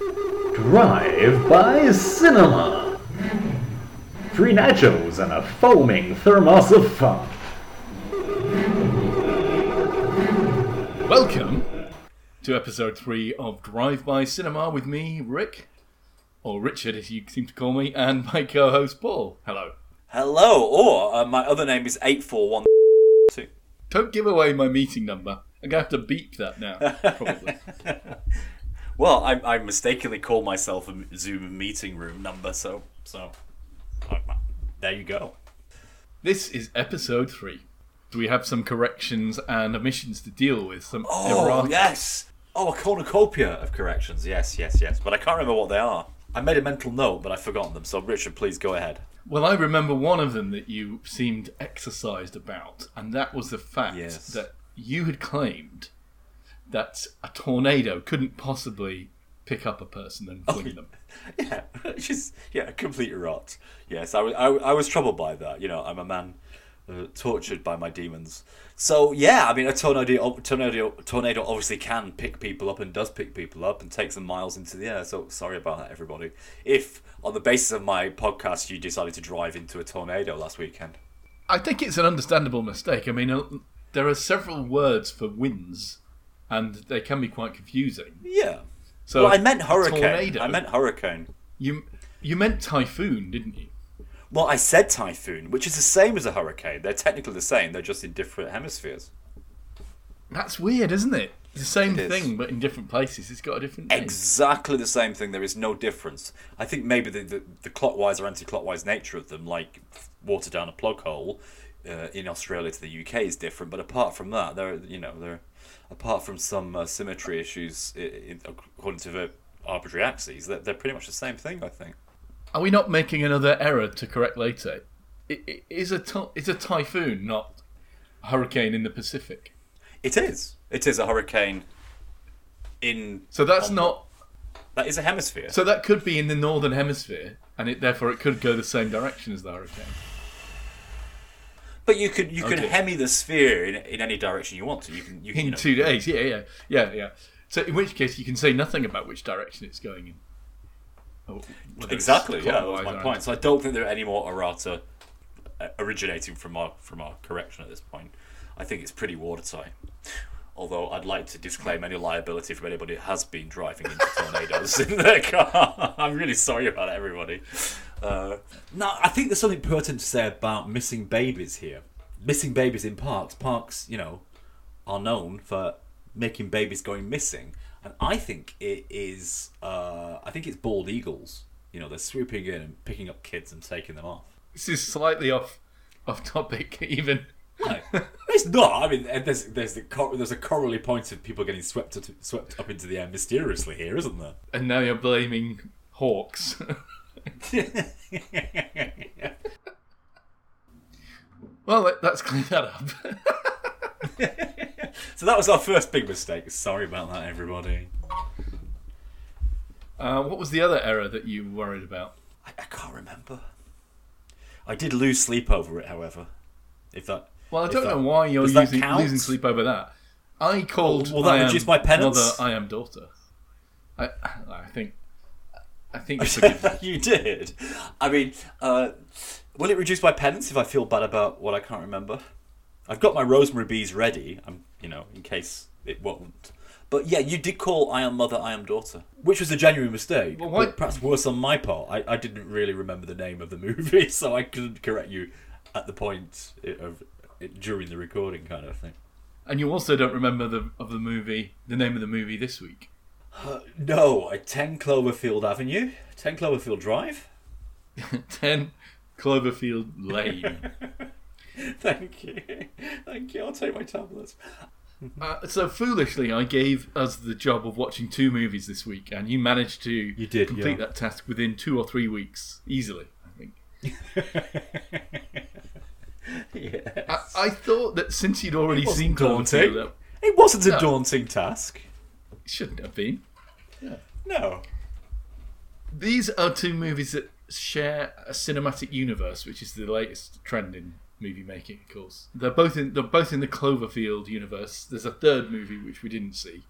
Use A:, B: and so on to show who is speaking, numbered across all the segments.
A: Drive by Cinema. Three nachos and a foaming thermos of fun.
B: Welcome to episode three of Drive By Cinema with me, Rick, or Richard, as you seem to call me, and my co-host Paul. Hello.
C: Hello, or uh, my other name is 841.
B: Don't give away my meeting number. I'm gonna have to beep that now, probably.
C: Well, I, I mistakenly call myself a Zoom meeting room number, so so there you go.
B: this is episode three. We have some corrections and omissions to deal with. Some
C: Oh
B: errata.
C: yes. Oh, a cornucopia of corrections. Yes, yes, yes. But I can't remember what they are. I made a mental note, but I've forgotten them. So Richard, please go ahead.
B: Well, I remember one of them that you seemed exercised about, and that was the fact
C: Yes.
B: that you had claimed that a tornado couldn't possibly pick up a person and fling them.
C: Yeah, just yeah, a complete rot. Yes, I was I, I was troubled by that. You know, I'm a man uh, tortured by my demons. So yeah, I mean, a tornado tornado tornado obviously can pick people up and does pick people up and takes them miles into the air. So sorry about that, everybody. If on the basis of my podcast you decided to drive into a tornado last weekend,
B: I think it's an understandable mistake. I mean, uh, there are several words for winds, and they can be quite confusing.
C: yeah.
B: So
C: well, I meant hurricane.
B: tornado-
C: I meant hurricane.
B: you. You meant typhoon, didn't you?
C: Well, I said typhoon, which is the same as a hurricane. They're technically the same. They're just in different hemispheres.
B: That's weird, isn't it? The same
C: It
B: thing, but in different places. It's got a different name.
C: exactly the same thing. There is no difference. I think maybe the, the, the clockwise or anti-clockwise nature of them, like water down a plug hole uh, in Australia to the UK, is different. But apart from that, they're you know they're apart from some uh, symmetry issues i in, according to the arbitrary axes, they're, they're pretty much the same thing. I think.
B: Are we not making another error to correct later? It, it is a ty- it's a typhoon, not a hurricane in the Pacific.
C: It is. It is a hurricane. In
B: So that's
C: on-
B: not.
C: that is a hemisphere.
B: So that could be in the northern hemisphere, and it therefore it could go the same direction as the hurricane.
C: But you could you can
B: Okay.
C: hemi the sphere in, in any direction you want to. You can you can
B: In
C: you know,
B: two days, yeah, yeah, yeah, yeah. So in which case you can say nothing about which direction it's going in. Or
C: Exactly. Yeah, that was my point. So I don't think there are any more errata uh, originating from our from our correction at this point. I think it's pretty watertight. Although I'd like to disclaim any liability from anybody who has been driving into tornadoes in their car. I'm really sorry about everybody. Uh, now, I think there's something pertinent to say about missing babies here. Missing babies in parks. Parks, you know, are known for making babies going missing, and I think it is. Uh, I think it's bald eagles. You know, they're swooping in and picking up kids and taking them off.
B: This is slightly off off topic, even.
C: No, it's not. I mean, there's there's the cor- there's a correlary point of people getting swept up, swept up into the air mysteriously here, isn't there?
B: And now you're blaming hawks. well, let- let's clear that up.
C: So that was our first big mistake. Sorry about that, everybody.
B: Uh, what was the other error that you worried about?
C: I, I can't remember. I did lose sleep over it, however. If that.
B: Well, I don't
C: that-
B: know why you're using, losing sleep over that. I called.
C: Will that
B: I
C: reduce my penance?
B: Mother, I am daughter. I, I think. I think it's a good.
C: you did. I mean, uh, will it reduce my penance if I feel bad about what I can't remember? I've got my rosemary bees ready. I'm, you know, in case it won't. But yeah, you did call "I am mother, I am daughter," which was a genuine mistake.
B: Well,
C: perhaps worse on my part. I, I didn't really remember the name of the movie, so I couldn't correct you at the point of during the recording, kind of thing.
B: And you also don't remember the of the movie, the name of the movie this week.
C: No, I ten Cloverfield Avenue, ten Cloverfield Drive.
B: Ten Cloverfield Lane.
C: Thank you, thank you. I'll take my tablets.
B: uh, so foolishly, I gave us the job of watching two movies this week, and you managed to
C: You did,
B: complete
C: yeah.
B: that task within two or three weeks easily. I think.
C: Yes.
B: I, I thought that since you'd already seen
C: daunting.
B: Cloverfield,
C: It wasn't a
B: No.
C: daunting task.
B: it shouldn't have been.
C: No.
B: These are two movies that share a cinematic universe, which is the latest trend in movie making, of course. They're both in they're both in the Cloverfield universe. There's a third movie which we didn't see.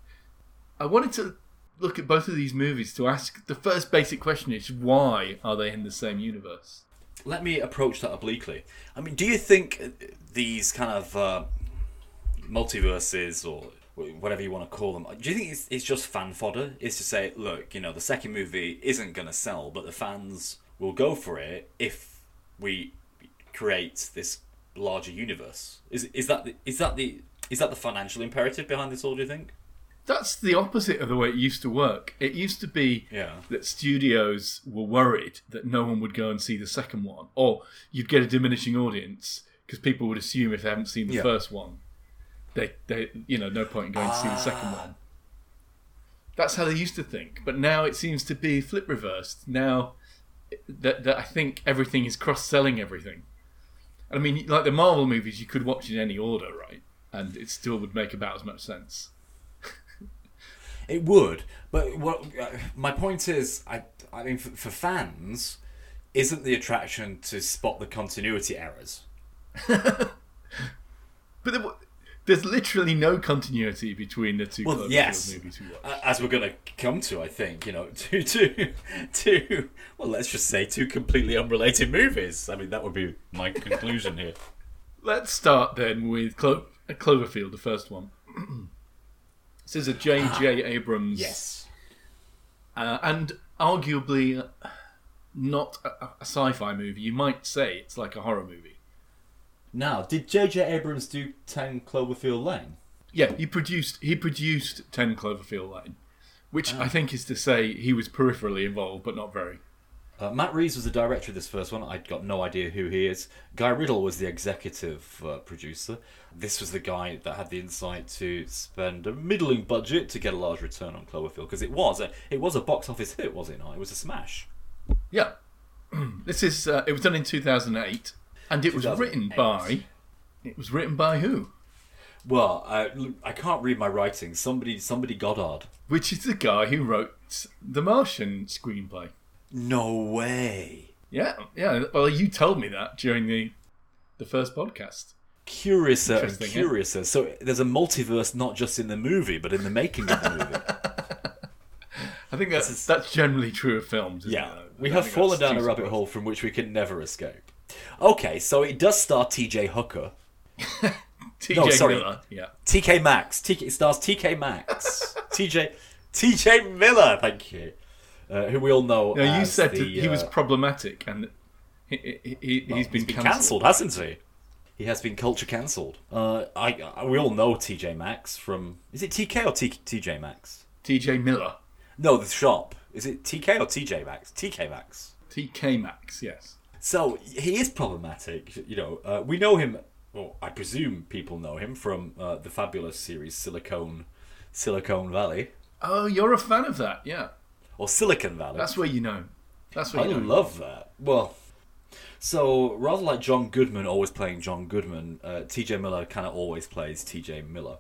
B: I wanted to look at both of these movies to ask the first basic question is why are they in the same universe?
C: Let me approach that obliquely. I mean, do you think these kind of uh, multiverses or whatever you want to call them, do you think it's, it's just fan fodder? Is to say, look, you know, the second movie isn't going to sell, but the fans will go for it if we create this larger universe. Is is that the, is that the is that the financial imperative behind this all? Do you think?
B: That's the opposite of the way it used to work. It used to be
C: Yeah.
B: that studios were worried that no one would go and see the second one, or you'd get a diminishing audience because people would assume if they haven't seen the
C: Yeah.
B: first one, they, they, you know, no point in going to see the second
C: Ah.
B: one. That's how they used to think, but now it seems to be flip reversed. Now that, that I think everything is cross selling everything. I mean, like the Marvel movies, you could watch in any order, right? And it still would make about as much sense.
C: It would, but what uh, my point is, I I mean, for, for fans, isn't the attraction to spot the continuity errors?
B: But there, there's literally no continuity between the two
C: Well, yes.
B: movies we watched.
C: As we're going to come to, I think you know, two two two. Well, let's just say two completely unrelated movies. I mean, that would be my conclusion here.
B: Let's start then with Clo- Cloverfield, the first one. this is a J.J. Abrams,
C: Yes.
B: uh, and arguably not a, a sci-fi movie. You might say it's like a horror movie.
C: Now, did J.J. Abrams do Ten Cloverfield Lane?
B: Yeah, he produced he produced Ten Cloverfield Lane, which I think is to say he was peripherally involved, but not very.
C: Uh, Matt Reeves was the director of this first one. I'd got no idea who he is. Guy Riedel was the executive uh, producer. This was the guy that had the insight to spend a middling budget to get a large return on Cloverfield because it was a it was a box office hit, was it not? It was a smash.
B: Yeah, this is uh, it was done in two thousand eight, and it was written by it was written by who?
C: Well, I, I can't read my writing. Somebody somebody Goddard.
B: Which is the guy who wrote the Martian screenplay.
C: No way.
B: Yeah, yeah. Well, you told me that during the the first podcast.
C: Curiouser and
B: yeah. Eh?
C: curiouser. So there's a multiverse not just in the movie, but in the making of the movie.
B: I think that's
C: is-
B: that's generally true of films.
C: Yeah, we have fallen down a rabbit hole from which we can never escape. Okay, so it does star T.J. Hooker,
B: T.J.
C: No, sorry.
B: Miller. Yeah.
C: T.K. Maxx. TK, it stars T.K. Maxx, T.J. T.J. Miller. Thank you. Uh, who we all know.
B: Now, you said
C: the,
B: he was
C: uh,
B: problematic and he, he, he,
C: well,
B: he's been,
C: cancelled,
B: cancelled.
C: hasn't he? He has been culture cancelled. Uh, I, I we all know T.J. Maxx from. Is it T.K. or T, T.J. Maxx?
B: T.J. Miller.
C: No, the shop. Is it T.K. or T.J. Maxx? T.K. Maxx.
B: T.K. Max. Yes.
C: So he is problematic. You know, uh, we know him. Well, I presume people know him from uh, the fabulous series Silicon, Silicon Valley
B: Oh, you're a fan of that. Yeah.
C: Or Silicon Valley.
B: That's where you know. That's where
C: I
B: you know.
C: love that. Well, so rather like John Goodman always playing John Goodman, uh, T.J. Miller kind of always plays T.J. Miller.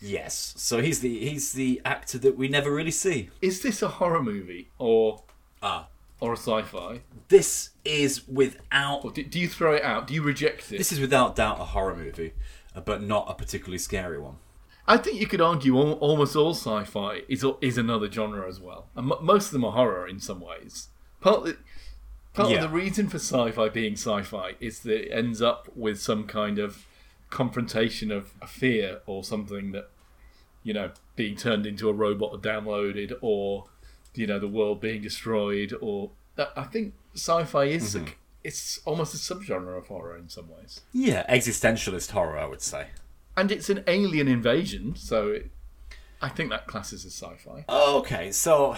C: Yes, so he's the he's the actor that we never really see.
B: Is this a horror movie or
C: Ah,
B: or a sci-fi?
C: this is without
B: Or do, do you throw it out? Do you reject it?
C: this is without doubt a horror movie, uh, but not a particularly scary one.
B: I think you could argue al- almost all sci-fi is is another genre as well, and m- most of them are horror in some ways. Part part
C: Yeah.
B: of the reason for sci-fi being sci-fi is that it ends up with some kind of confrontation of a fear or something that you know being turned into a robot or downloaded or you know the world being destroyed or uh, I think sci-fi is a, mm-hmm. it's almost a subgenre of horror in some ways.
C: Yeah, existentialist horror, I would say.
B: And it's an alien invasion, so it, I think that classes as sci-fi.
C: Okay, so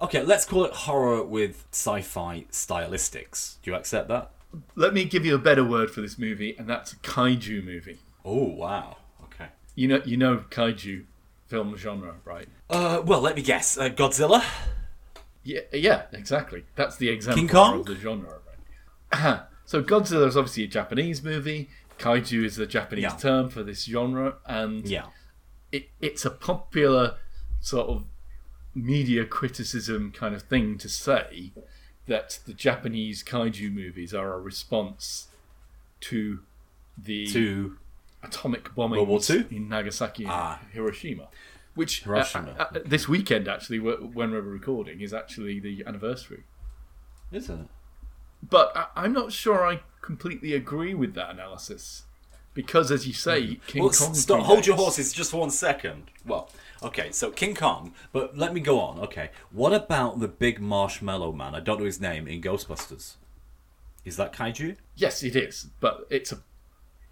C: okay, let's call it horror with sci-fi stylistics. Do you accept that?
B: Let me give you a better word for this movie, and that's a kaiju movie.
C: Oh wow. Okay.
B: You know, you know kaiju film genre, right?
C: Uh, well, let me guess. Uh, Godzilla.
B: Yeah, yeah, exactly. That's the example of the genre, right? so Godzilla is obviously a Japanese movie. Kaiju is the Japanese
C: Yeah.
B: term for this genre, and
C: Yeah.
B: it, it's a popular sort of media criticism kind of thing to say that the Japanese kaiju movies are a response to the
C: To
B: atomic bombing
C: World War Two?
B: in Nagasaki and
C: Ah.
B: Hiroshima. which uh,
C: Hiroshima.
B: uh, uh, this weekend actually, when we're recording, is actually the anniversary.
C: Is it?
B: But I, I'm not sure I completely agree with that analysis because, as you say, mm-hmm. King
C: Well,
B: Kong.
C: stop, hold your horses just for one second. Well, okay, so King Kong, but let me go on. Okay, what about the big marshmallow man? I don't know his name in Ghostbusters. Is that kaiju?
B: Yes, it is, but it's a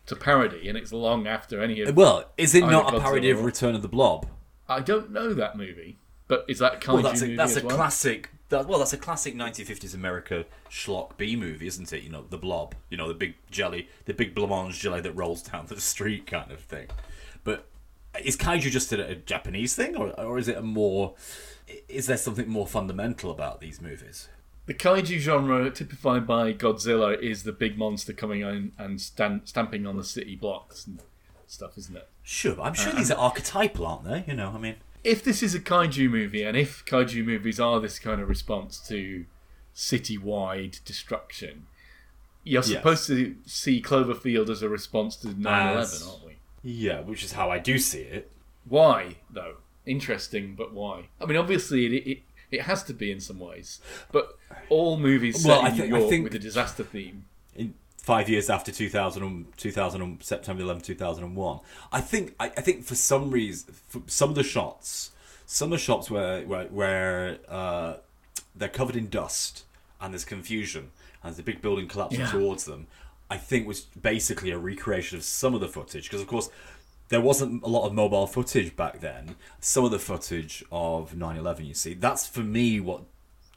B: it's a parody, and it's long after any of.
C: Well, is it not a parody of Return of the Blob?
B: I don't know that movie, but is that kaiju
C: Well, that's a, that's a
B: well?
C: classic. That, well, that's a classic 1950s America schlock B movie, isn't it? You know, the Blob. You know, the big jelly, the big blancmange jelly that rolls down the street, kind of thing. But is kaiju just a, a Japanese thing, or or is it a more? Is there something more fundamental about these movies?
B: The kaiju genre, typified by Godzilla, is the big monster coming in and stamp, stamping on the city blocks and stuff, isn't it?
C: Sure, but I'm
B: Uh,
C: sure these are archetypal, aren't they? You know, I mean,
B: If this is a kaiju movie, and if kaiju movies are this kind of response to city-wide destruction, you're
C: Yes.
B: supposed to see Cloverfield as a response to 9/11,
C: As-
B: aren't we?
C: yeah, which is how I do see it.
B: Why though? Interesting, but why? I mean, obviously it it, it has to be in some ways, but all movies set
C: Well, I
B: in
C: think-
B: New
C: I
B: York
C: think-
B: with a disaster theme.
C: Five years after 2000, and- 2000 September 11, 2001. I think I, I think for some reason, for some of the shots, some of the shots where where, where uh, they're covered in dust and there's confusion and the big building collapsing
B: Yeah.
C: towards them. I think was basically a recreation of some of the footage because of course there wasn't a lot of mobile footage back then. Some of the footage of 9/11, you see, that's for me what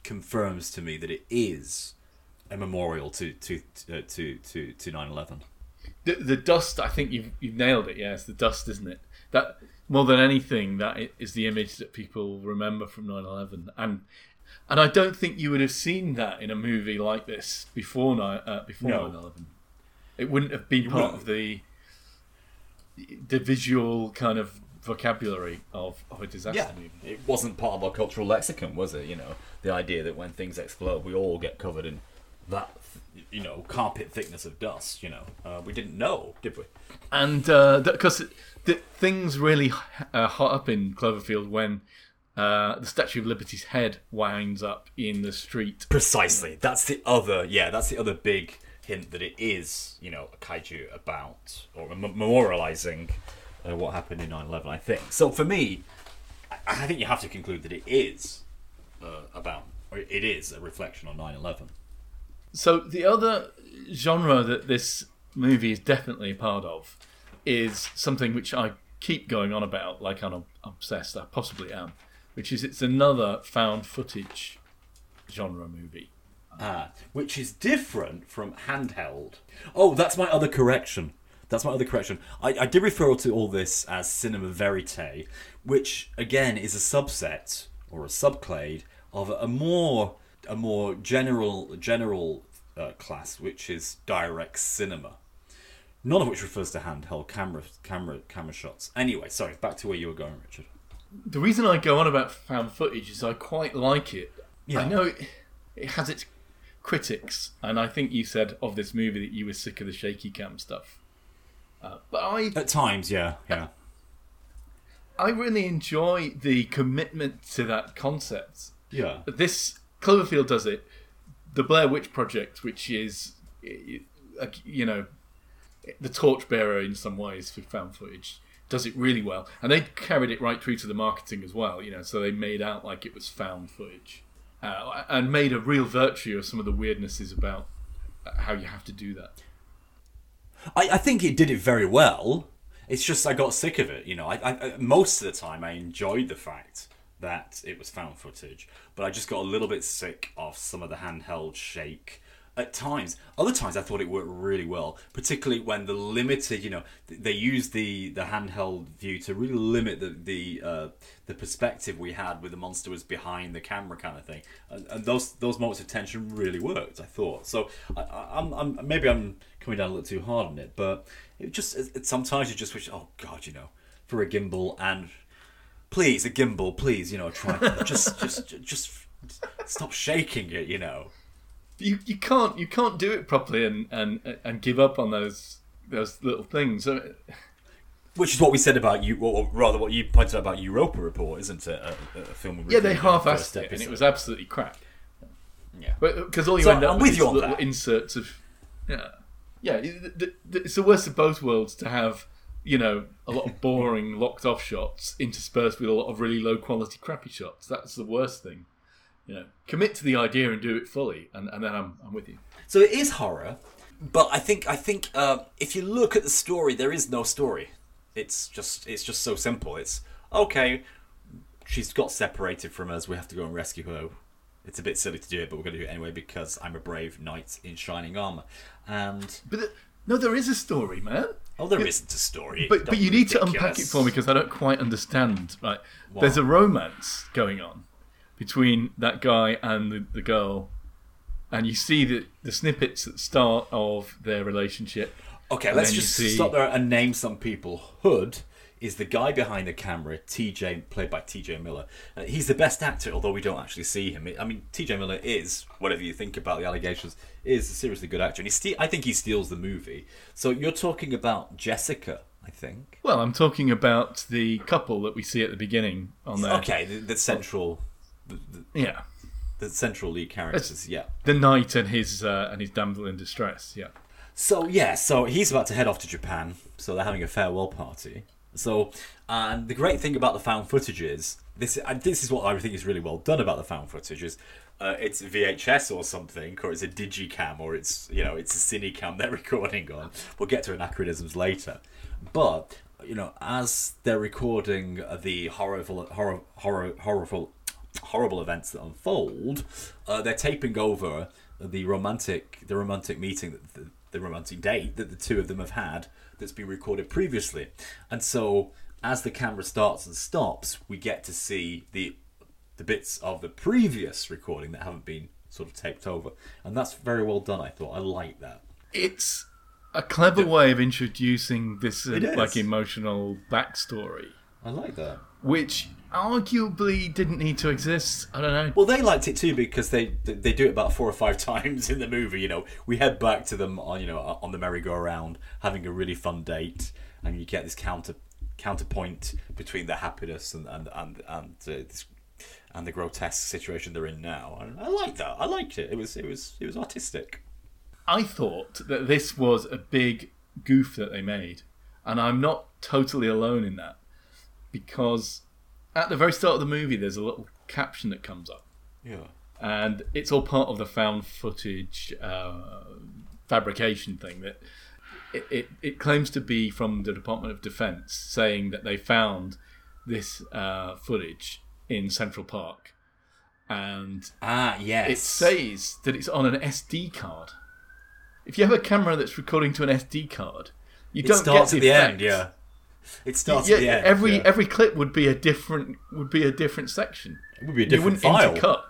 C: confirms to me that it is a memorial to to uh, to to to 9/11.
B: The, the dust, I think you've you've nailed it. Yeah, it's the dust, isn't it? That more than anything, that is the image that people remember from 9/11, and and I don't think you would have seen that in a movie like this before uh, before
C: No.
B: 9/11. It wouldn't have been part
C: wouldn't.
B: of the the visual kind of vocabulary of, of a disaster movie.
C: it wasn't part of our cultural lexicon, was it? You know, the idea that when things explode, we all get covered in that, you know, carpet thickness of dust. You know, uh, we didn't know, did we?
B: and because the things really uh, hot up in Cloverfield when uh, the Statue of Liberty's head winds up in the street.
C: Precisely. That's the other. Yeah, that's the other big hint that it is, you know, a kaiju about or mem- memorializing uh, what happened in 9/11. I think. So for me, I- I think you have to conclude that it is uh, about, or it is a reflection on 9/11.
B: So the other genre that this movie is definitely a part of is something which I keep going on about, like I'm obsessed. I possibly am, which is it's another found footage genre movie.
C: Ah, which is different from handheld. Oh, that's my other correction. That's my other correction. I, I did refer to all this as cinema verite, which again is a subset or a subclade of a more a more general general uh, class, which is direct cinema. None of which refers to handheld camera camera camera shots. Anyway, sorry, back to where you were going, Richard.
B: The reason I go on about found footage is I quite like it.
C: Yeah.
B: I know it, it has its critics, and I think you said of this movie that you were sick of the shaky cam stuff. Uh, but I,
C: At times, yeah, yeah.
B: I really enjoy the commitment to that concept.
C: Yeah.
B: This Cloverfield does it. The Blair Witch Project, which is, you know, the torchbearer in some ways for found footage, does it really well. And they carried it right through to the marketing as well, you know, so they made out like it was found footage. Uh, and made a real virtue of some of the weirdnesses about how you have to do that.
C: I, I think it did it very well. It's just I got sick of it. You know, I, I most of the time I enjoyed the fact that it was found footage, but I just got a little bit sick of some of the handheld shake. At times, other times I thought it worked really well, particularly when the limited, you know, they used the, the handheld view to really limit the the uh, the perspective we had with the monster was behind the camera kind of thing, and, and those those moments of tension really worked. I thought so. I, I, I'm, I'm maybe I'm coming down a little too hard on it, but it just it- sometimes you just wish, oh god, you know, for a gimbal and please a gimbal, please, you know, try just just just stop shaking it, you know.
B: you you can't you can't do it properly and and and give up on those those little things.
C: Which is what we said about you, or rather, what you pointed out about Europa Report, isn't it? A, a film. we
B: Yeah, they
C: reviewed in the
B: half-assed it, and it was absolutely crap.
C: Yeah.
B: Because all you
C: So,
B: end up
C: I'm
B: with,
C: with
B: is
C: you
B: little
C: that.
B: inserts of yeah, yeah. it- th- th- It's the worst of both worlds to have you know a lot of boring locked off shots interspersed with a lot of really low quality crappy shots. That's the worst thing. You know, commit to the idea and do it fully, and, and then I'm I'm with you.
C: So it is horror, but I think I think uh, if you look at the story, there is no story. It's just it's just so simple. It's okay. She's got separated from us. We have to go and rescue her. It's a bit silly to do it, but we're going to do it anyway because I'm a brave knight in shining armor. And
B: But th- no, there is a story, man.
C: Oh, there not a story.
B: But but you need to unpack it for me because I don't quite understand. Right, there's a romance going on between that guy and the, the girl, and you see the the snippets at the start of their relationship.
C: Okay, let's just
B: see-
C: stop there and name some people. Hood is the guy behind the camera, TJ, played by TJ Miller. Uh, he's the best actor, although we don't actually see him. I mean, TJ Miller is, whatever you think about the allegations, is a seriously good actor, and he ste- I think he steals the movie. So you're talking about Jessica, I think.
B: Well, I'm talking about the couple that we see at the beginning on there.
C: Okay, the, the central, the, the,
B: Yeah,
C: the central lead characters. Yeah.
B: the knight and his uh, and his damsel in distress. Yeah.
C: So yeah, so he's about to head off to Japan. So they're having a farewell party. So and the great thing about the found footage is this. And this is what I think is really well done about the found footage is uh, it's VHS or something, or it's a digicam, or it's you know it's a cinecam they're recording on. We'll get to anachronisms later, but you know as they're recording the horrible, horror, horror, horrible, horrible events that unfold, uh, they're taping over the romantic, the romantic meeting, that the, the romantic date that the two of them have had that's been recorded previously, and so as the camera starts and stops, we get to see the the bits of the previous recording that haven't been sort of taped over, and that's very well done. I thought I like that.
B: It's a clever way of introducing this uh, like emotional backstory,
C: I like that.
B: which arguably didn't need to exist. I don't know.
C: Well, they liked it too because they they do it about four or five times in the movie. You know, we head back to them on you know on the merry-go-round, having a really fun date, and you get this counter counterpoint between the happiness and and and and uh, this and the grotesque situation they're in now. And I like that. I liked it. It was it was it was artistic.
B: I thought that this was a big goof that they made, and I'm not totally alone in that because at the very start of the movie, there's a little caption that comes up,
C: Yeah.
B: and it's all part of the found footage uh, fabrication thing that. It, it, it claims to be from the Department of Defense saying that they found this uh, footage in Central Park and
C: Ah, yes.
B: it says that it's on an SD card. If you have a camera that's recording to an SD card, you
C: it
B: don't
C: starts
B: get
C: at the end. Yeah. It starts
B: Yeah,
C: at the end.
B: every
C: yeah.
B: every clip would be a different would be a different section.
C: it would be a different you
B: wouldn't
C: file.
B: intercut.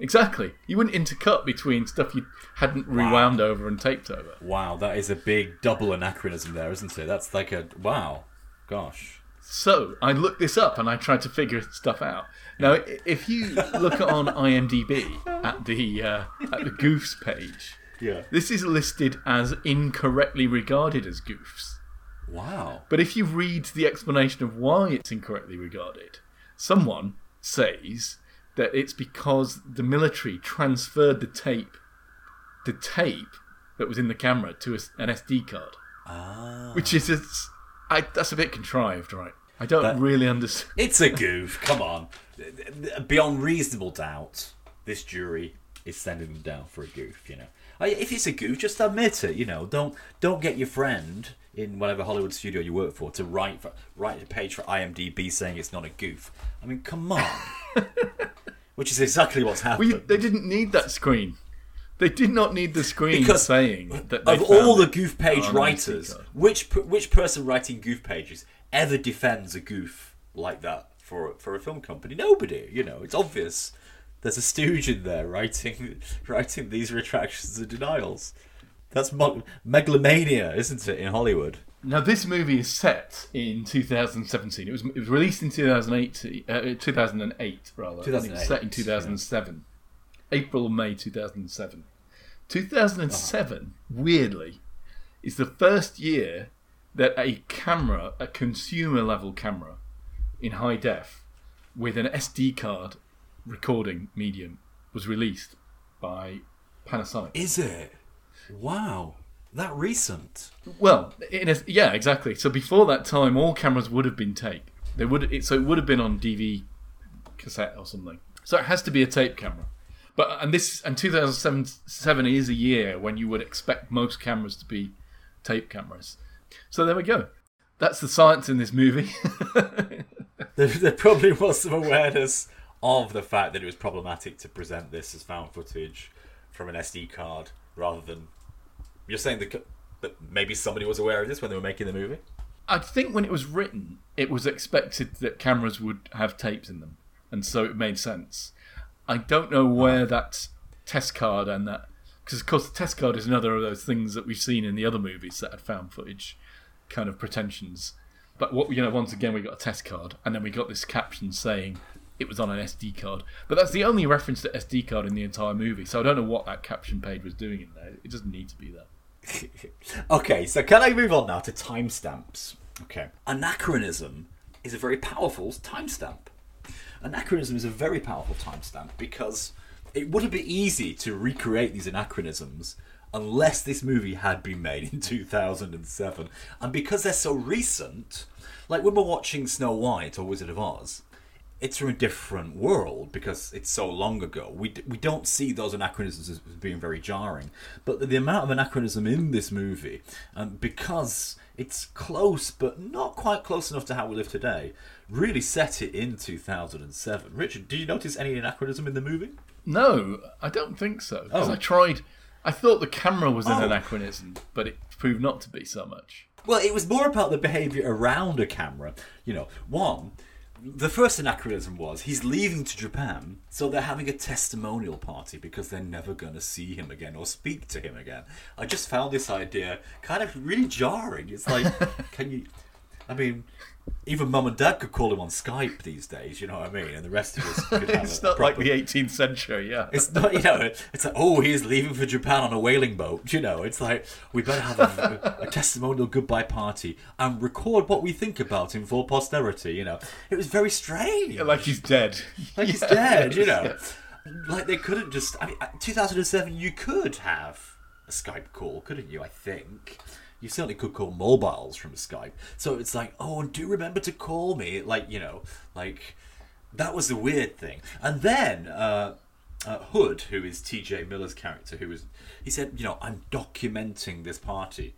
B: Exactly. You wouldn't intercut between stuff you hadn't rewound over and taped over.
C: Wow, that is a big double anachronism there, isn't it? That's like a wow. Gosh.
B: So I looked this up and I tried to figure stuff out. Now, if you look on IMDb at the uh, at the goofs page,
C: Yeah.
B: this is listed as incorrectly regarded as goofs.
C: Wow.
B: But if you read the explanation of why it's incorrectly regarded, someone says that it's because the military transferred the tape, the tape that was in the camera to an SD card,
C: Ah.
B: which is it's, I, that's a bit contrived, right? I don't really understand.
C: It's a goof. Come on. Beyond reasonable doubt, this jury is sending them down for a goof. You know, if it's a goof, just admit it. You know, don't don't get your friend in whatever Hollywood studio you work for to write for, write a page for IMDb saying it's not a goof. I mean, come on. Which is exactly what's happened.
B: We, they didn't need that screen. They did not need the screen
C: Because
B: saying that
C: of all the goof page writers, which which person writing goof pages ever defends a goof like that for for a film company? Nobody. You know, it's obvious. There's a stooge in there writing writing these retractions and denials. That's megalomania, isn't it, in Hollywood?
B: Now, this movie is set in 2017. It was it was released in 2008, uh, 2008 rather. and It was set in 2007, April May 2007. 2007, weirdly, is the first year that a camera, a consumer level camera in high def with an SD card recording medium was released by Panasonic.
C: Is it? Wow. That recent.
B: Well, in a, yeah, exactly. So before that time, all cameras would have been tape. They would it, so it would have been on DV cassette or something. So it has to be a tape camera. But and this and 2007 seven is a year when you would expect most cameras to be tape cameras. So there we go. That's the science in this movie.
C: There, there probably was some awareness of the fact that it was problematic to present this as found footage from an SD card rather than. You're saying that, that maybe somebody was aware of this when they were making the movie?
B: I think when it was written, it was expected that cameras would have tapes in them, and so it made sense. I don't know where uh-huh. that test card and that because of course the test card is another of those things that we've seen in the other movies that had found footage kind of pretensions. But what you know, once again we got a test card, and then we got this caption saying it was on an SD card. But that's the only reference to SD card in the entire movie, so I don't know what that caption page was doing in there. It doesn't need to be there.
C: Okay, so can I move on now to timestamps? Okay. Anachronism is a very powerful timestamp. Anachronism is a very powerful timestamp because it wouldn't be easy to recreate these anachronisms unless this movie had been made in 2007. And because they're so recent, like when we're watching Snow White or Wizard of Oz, it's from a different world because it's so long ago. We, d- we don't see those anachronisms as being very jarring. But the, the amount of anachronism in this movie, um, because it's close but not quite close enough to how we live today, really set it in 2007. Richard, did you notice any anachronism in the movie?
B: No, I don't think so. Because
C: Oh.
B: I tried. I thought the camera was an
C: Oh.
B: anachronism, but it proved not to be so much.
C: Well, it was more about the behaviour around a camera. You know, one, the first anachronism was he's leaving to Japan, so they're having a testimonial party because they're never going to see him again or speak to him again. I just found this idea kind of really jarring. It's like, can you. I mean, even mum and dad could call him on Skype these days, you know what I mean? And the rest of us could have
B: it's not like
C: proper-
B: the 18th century, yeah.
C: it's not, you know, it's like, oh, he's leaving for Japan on a whaling boat. You know, it's like, we better have a, a testimonial goodbye party and record what we think about him for posterity, you know. It was very strange.
B: like he's dead.
C: Like he's dead, you know. Like they couldn't just, I mean, uh, 2007, you could have a Skype call, couldn't you? I think. You certainly could call mobiles from Skype. So it's like, oh, and do remember to call me. Like, you know, like, that was the weird thing. And then, uh, uh, Hud, who is T.J. Miller's character, who was, he said, you know, I'm documenting this party,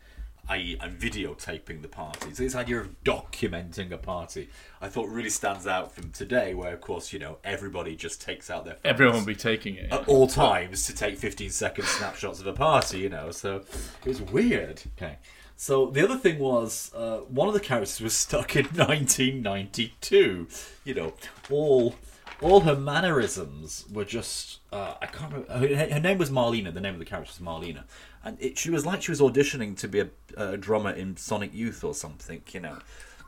C: i.e., I'm videotaping the party. So this idea of documenting a party, I thought really stands out from today, where of course, you know, everybody just takes out their
B: Everyone will be taking it.
C: at all times to take 15 second snapshots of a party, you know. So it was weird. Okay. So the other thing was uh, one of the characters was stuck in 1992. You know, all all her mannerisms were just uh, I can't remember. Her, her name was Marlena. The name of the character was Marlena, and it, she was like she was auditioning to be a, a drummer in Sonic Youth or something. You know.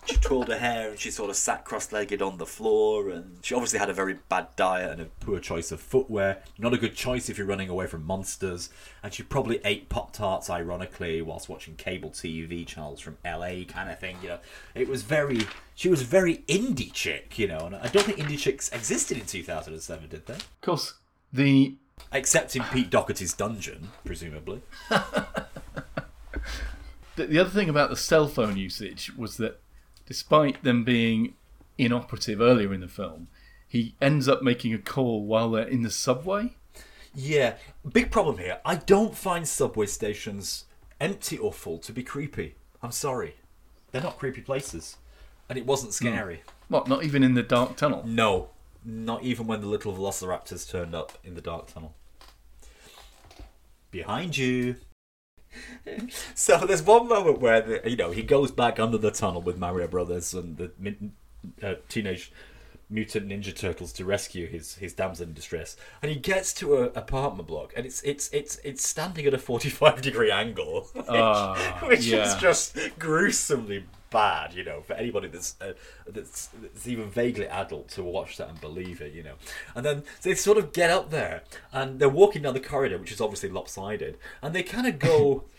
C: She twirled her hair and she sort of sat cross-legged on the floor, and she obviously had a very bad diet and a poor choice of footwear. Not a good choice if you're running away from monsters. And she probably ate pop tarts, ironically, whilst watching cable TV channels from LA, kind of thing. You know, it was very. She was very indie chick, you know, and I don't think indie chicks existed in 2007, did they?
B: Of course, the
C: Except in Pete Doherty's dungeon, presumably.
B: the, the other thing about the cell phone usage was that despite them being inoperative earlier in the film, he ends up making a call while they're in the subway.
C: Yeah, big problem here. I don't find subway stations empty or full to be creepy. I'm sorry. They're not creepy places. And it wasn't hmm. scary.
B: What, not even in the dark tunnel?
C: No, not even when the little velociraptors turned up in the dark tunnel. Behind you. So there's one moment where the, you know he goes back under the tunnel with Mario Brothers and the uh, teenage mutant ninja turtles to rescue his his damsel in distress, and he gets to a apartment block, and it's it's it's it's standing at a 45 degree angle, which,
B: Ah,
C: which is just gruesomely bad, you know, for anybody that's, uh, that's that's even vaguely adult to watch that and believe it, you know. And then they sort of get up there and they're walking down the corridor, which is obviously lopsided, and they kind of go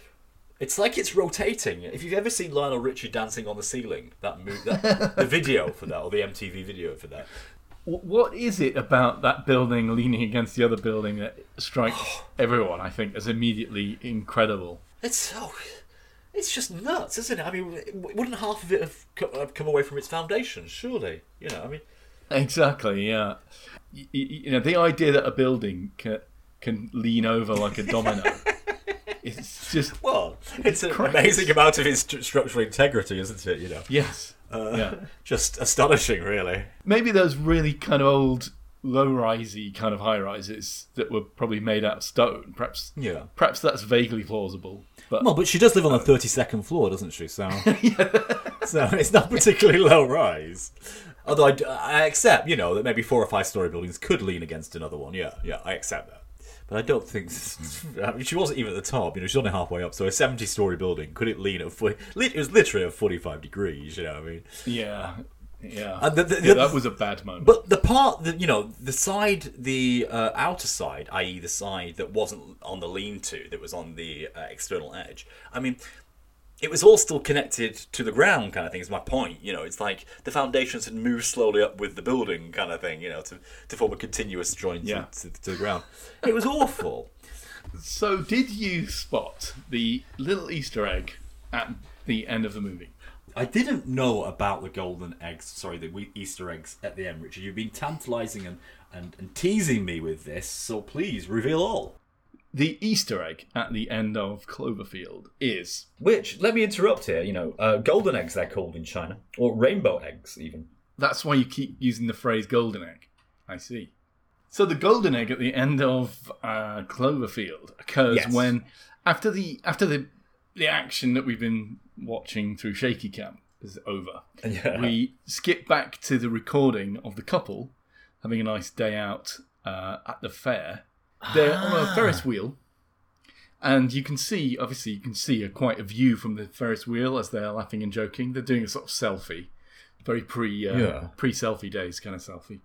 D: It's like it's rotating. If you've ever seen Lionel Richie dancing on the ceiling, that move, that, the video for that, or the MTV video for that,
B: What is it about that building leaning against the other building that strikes everyone? I think as immediately incredible.
D: it's so, it's just nuts, isn't it? I mean, wouldn't half of it have come away from its foundations? Surely, you know. I mean,
B: Exactly. Yeah. Y- y- You know the idea that a building can, can lean over like a domino. it's just
D: well, it's an amazing amount of its st- structural integrity, isn't it? You know,
B: yes. Uh, yeah.
D: just astonishing, really.
B: Maybe those really kind of old low-risey kind of high-rises that were probably made out of stone. Perhaps.
D: Yeah.
B: Perhaps that's vaguely plausible. But
D: Well, but she does live on the uh, thirty-second floor, doesn't she? So, so it's not particularly low rise. Although I accept, you know, that maybe four or five story buildings could lean against another one. Yeah, yeah, I accept that. But I don't think I mean, she wasn't even at the top. You know, she's only halfway up. So a seventy-story building could it lean at? 40, it was literally at forty-five degrees. You know, what I mean,
B: yeah. Yeah.
D: The- the-
B: Yeah, that was a bad moment.
D: But the part that you know, the side, the uh, outer side, i.e., the side that wasn't on the lean-to, that was on the uh, external edge. I mean, it was all still connected to the ground, kind of thing. Is my point. You know, it's like the foundations had moved slowly up with the building, kind of thing. You know, to, to form a continuous joint to-
B: Yeah.
D: to, to the ground. It was awful.
B: So, did you spot the little Easter egg at the end of the movie?
D: I didn't know about the golden eggs. Sorry, the Easter eggs at the end, Richard. You've been tantalising and, and, and teasing me with this, so please reveal all.
B: The Easter egg at the end of Cloverfield is
C: Which, let me interrupt here, you know, uh, golden eggs they're called in China, or rainbow eggs even.
B: that's why you keep using the phrase golden egg. I see. So, the golden egg at the end of uh, Cloverfield occurs
C: Yes.
B: when, after the after the the action that we've been watching through Shaky Cam is over,
C: Yeah.
B: we skip back to the recording of the couple having a nice day out uh, at the fair. They're on a Ferris wheel, and you can see, obviously, you can see a, quite a view from the Ferris wheel as they're laughing and joking. They're doing a sort of selfie, very pre uh,
C: Yeah.
B: pre selfie days kind of selfie.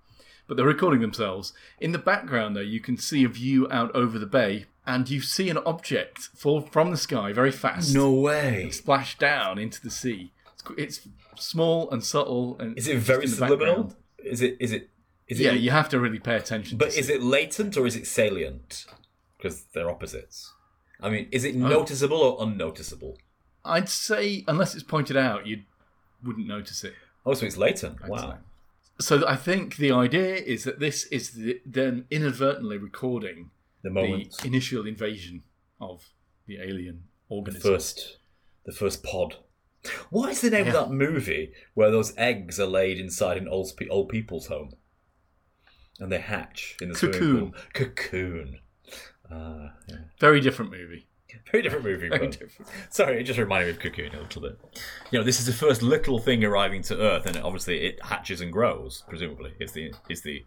B: But they're recording themselves. In the background, though, you can see a view out over the bay, and you see an object fall from the sky very fast No
C: way.
B: splash down into the sea. It's, it's small and subtle, and
C: Is it very subliminal?
B: background.
C: Is it? Is it? Is it?
B: Yeah, you have to really pay attention.
C: But is it latent or is it salient? Because they're opposites. I mean, is
B: Oh.
C: it noticeable or unnoticeable?
B: I'd say unless it's pointed out, you wouldn't notice it.
C: Oh, so it's latent.
B: I'd
C: Wow.
B: say. So I think the idea is that this is the, them inadvertently recording
C: The
B: the initial invasion of the alien organism.
C: the first, the first pod. What is the name
B: Yeah.
C: of that movie where those eggs are laid inside an old old people's home, and they hatch in the
B: Cocoon.
C: Cocoon. Ah, yeah.
B: Very different movie.
C: Very different movie.
B: Very
C: but-
B: different.
C: Sorry, it just reminded me of Cocoon a little bit. You know, this is the first little thing arriving to Earth, and obviously it hatches and grows. Presumably, is the is the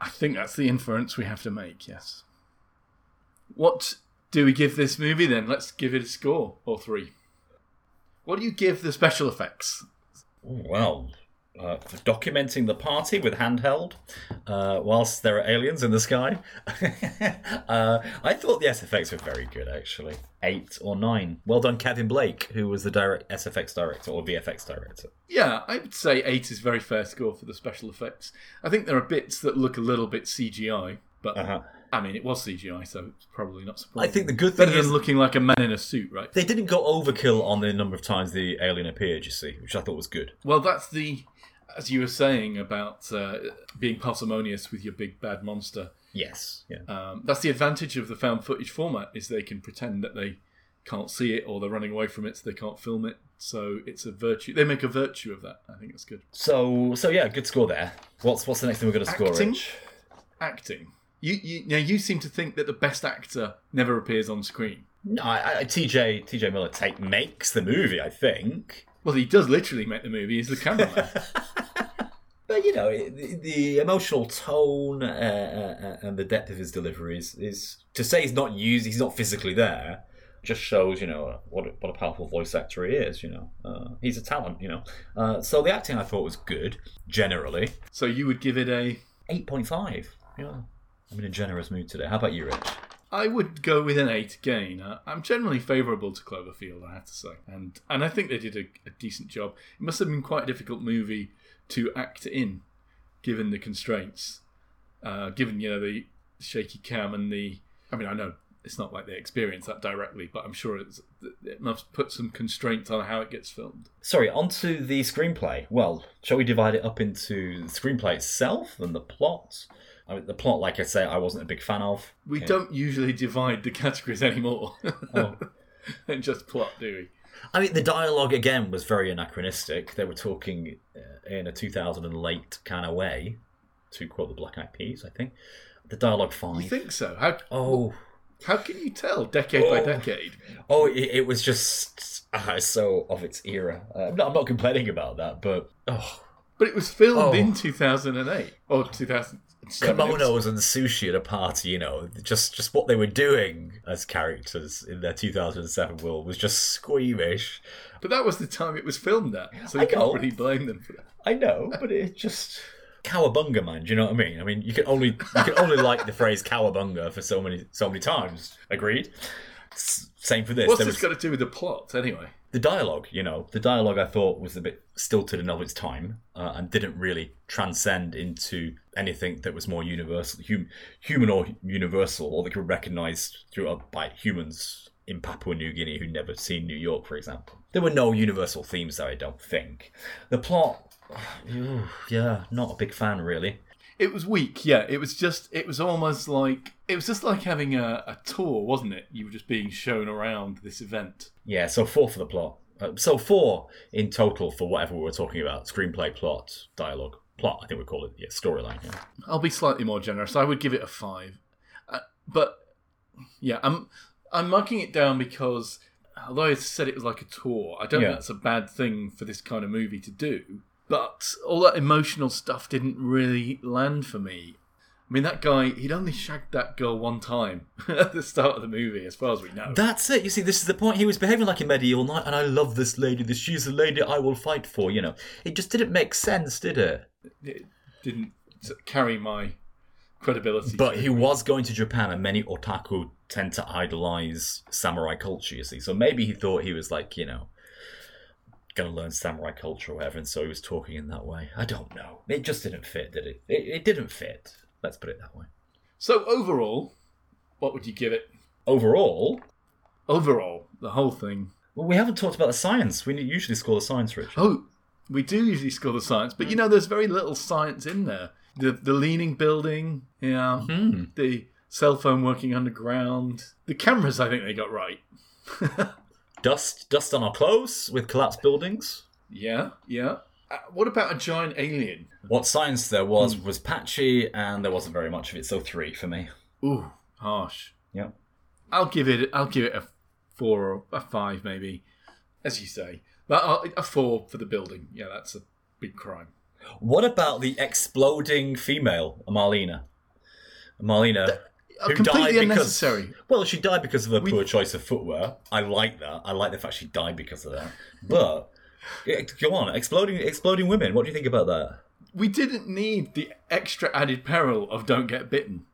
B: I think that's the inference we have to make. Yes. What do we give this movie then? Let's give it a score or three. What do you give the special effects?
C: well uh, for documenting the party with handheld uh, whilst there are aliens in the sky. uh, I thought the SFX were very good, actually. Eight or nine. Well done, Kevin Blank, who was the direct SFX director or VFX director.
B: Yeah, I would say eight is a very fair score for the special effects. I think there are bits that look a little bit CGI, but
C: Uh-huh.
B: I mean, it was CGI, so it's probably not surprising.
C: I think the good thing
B: better
C: is
B: than looking like a man in a suit, right?
C: they didn't go overkill on the number of times the alien appeared. You see, which I thought was good.
B: Well, that's the, as you were saying about uh, being parsimonious with your big bad monster.
C: Yes. Yeah.
B: Um, that's the advantage of the found footage format is they can pretend that they can't see it or they're running away from it, so they can't film it. So it's a virtue. They make a virtue of that. I think that's good.
C: So, so yeah, good score there. What's what's the next thing we're going to score,
B: Acting?
C: Rich?
B: Acting. You, you now you seem to think that the best actor never appears on screen.
C: No, I, I, TJ TJ Miller take makes the movie. I think.
B: Well, he does literally make the movie. He's the cameraman.
C: But you know, the, the emotional tone uh, uh, and the depth of his deliveries is to say he's not used, he's not physically there. Just shows, you know, what a, what a powerful voice actor he is. You know, uh, he's a talent. You know, uh, so the acting I thought was good generally.
B: so you would give it a
C: Eight point five. Yeah, I'm in a generous mood today. How about you, Rich?
B: I would go with an eight again. Uh, I'm generally favourable to Cloverfield, I have to say, and and I think they did a, a decent job. It must have been quite a difficult movie to act in, given the constraints, uh, given you know the shaky cam and the. I mean, I know it's not like they experience that directly, but I'm sure it must put some constraints on how it gets filmed.
C: Sorry, onto the screenplay. Well, shall we divide it up into the screenplay itself and the plot? I mean, the plot, like I say, I wasn't a big fan of.
B: We don't usually divide the categories anymore.
C: Oh.
B: and just plot, do we?
C: I mean, the dialogue again was very anachronistic. They were talking uh, in a 2000 and late kind of way, to quote the Black Eyed Peas, I think. The dialogue fine.
B: You think so? How
C: oh,
B: how can you tell decade by
C: Oh.
B: decade?
C: oh, it, it was just uh, so of its era. Uh, I'm, not, I'm not complaining about that, but oh,
B: But it was filmed
C: Oh.
B: in 2008 or 2007.
C: Kimonos and sushi at a party, you know, just just what they were doing as characters in their 2007 world was just squeamish.
B: But that was the time it was filmed at, so
C: I
B: you can't really blame them for that.
C: I know, but it just cowabunga, man. Do you know what I mean? I mean, you can only you can only like the phrase cowabunga for so many so many times. Agreed. Same for this.
B: What's
C: There
B: this
C: was
B: got to do with the plot, anyway?
C: The dialogue. You know, the dialogue I thought was a bit stilted and of its time, uh, and didn't really transcend into anything that was more universal, hum, human or universal, or that could be recognised through uh, by humans in Papua New Guinea who'd never seen New York, for example. There were no universal themes though. I don't think. The plot, yeah, not a big fan really.
B: It was weak, yeah. It was just, it was almost like, it was just like having a, a tour, wasn't it? You were just being shown around this event.
C: Yeah, so four for the plot. Uh, so four in total for whatever we were talking about: screenplay, plot, dialogue, plot. I think we call it yeah, storyline. Yeah.
B: I'll be slightly more generous. I would give it a five, uh, but yeah, I'm I'm marking it down because although I said it was like a tour, I don't
C: Yeah.
B: think that's a bad thing for this kind of movie to do. But all that emotional stuff didn't really land for me. I mean, that guy, he'd only shagged that girl one time at the start of the movie, as far as we know.
C: That's it. You see, this is the point. He was behaving like a medieval knight, and I love this lady. This she's the lady I will fight for. You know, it just didn't make sense, did it?
B: It didn't carry my credibility.
C: But he was going to Japan, and many otaku tend to idolize samurai culture. You see, so maybe he thought he was like, you know, going to learn samurai culture or whatever, and so he was talking in that way. I don't know. It just didn't fit, did it? It, it didn't fit. Let's put it that way.
B: So overall, what would you give it?
C: Overall,
B: Overall, the whole thing.
C: well, we haven't talked about the science. We usually score the science, Rich.
B: Oh, we do usually score the science, but you know, there's very little science in there. The the leaning building, yeah,
C: Hmm.
B: the cell phone working underground, the cameras. I think they got right.
C: Dust, dust on our clothes with collapsed buildings.
B: Yeah, yeah. Uh, what about a giant alien?
C: What science there was was patchy, and there wasn't very much of it. So three for me.
B: Ooh, harsh.
C: Yep.
B: I'll give it. I'll give it a four or a five, maybe, as you say. But I'll- a four for the building. Yeah, that's a big crime.
C: What about the exploding female, Marlena? Marlena,
B: Uh, completely
C: died because
B: unnecessary.
C: well, she died because of her poor choice of footwear. I like that. I like the fact she died because of that. But yeah, go on, exploding, exploding women. What do you think about that?
B: we didn't need the extra added peril of don't get bitten.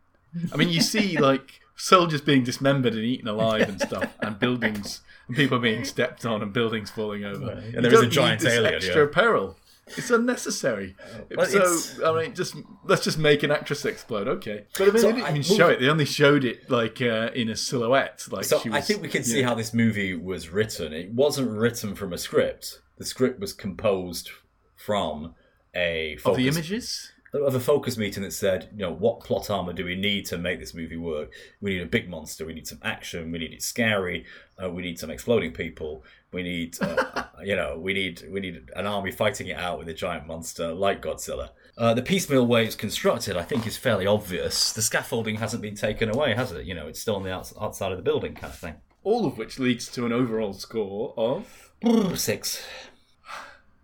B: I mean, you see like soldiers being dismembered and eaten alive and stuff, and buildings and people being stepped on and buildings falling over.
C: And
B: You
C: there is a giant alien,
B: extra
C: yeah.
B: peril. It's unnecessary.
C: Well,
B: so
C: it's-
B: I mean, just let's just make an actress explode, okay? But I mean,
C: So
B: they didn't
C: I-
B: even show it. They only showed it like uh, in a silhouette. Like
C: So
B: she was,
C: I think we can see
B: yeah.
C: how this movie was written. It wasn't written from a script. The script was composed from a
B: of the images.
C: Of a focus meeting that said, you know, what plot armor do we need to make this movie work? We need a big monster. We need some action. We need it scary. Uh, we need some exploding people. We need, uh, you know, we need we need an army fighting it out with a giant monster like Godzilla. Uh, the piecemeal way it's constructed, I think, is fairly obvious. The scaffolding hasn't been taken away, has it? You know, it's still on the outs- outside of the building, kind of thing.
B: All of which leads to an overall score of
C: Six.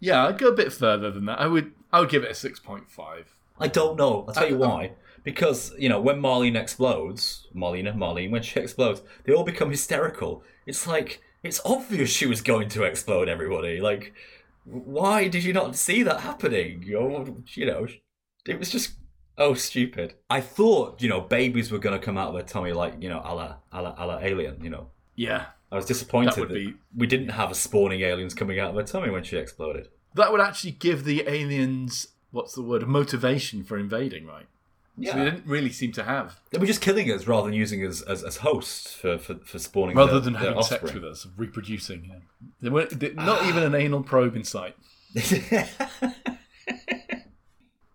B: yeah. I'd go a bit further than that. I would I would give it a six point five.
C: I don't know. I'll tell you
B: I-
C: why. Because, you know, when Marlene explodes, Marlena, Marlene, when she explodes, they all become hysterical. It's like, it's obvious she was going to explode everybody. Like, why did you not see that happening? You know, it was just, Oh, stupid. I thought, you know, babies were going to come out of her tummy like, you know, a la, a la, a la alien, you know.
B: Yeah,
C: I was disappointed
B: That
C: that,
B: be-
C: we didn't have a spawning aliens coming out of her tummy when she exploded.
B: That would actually give the aliens what's the word motivation for invading, right?
C: Yeah.
B: So they didn't really seem to have,
C: They were just killing us rather than using us as, as hosts for, for, for spawning
B: rather
C: their-
B: than
C: their
B: having sex with us, reproducing. Yeah. They weren't they- not even an anal probe in sight.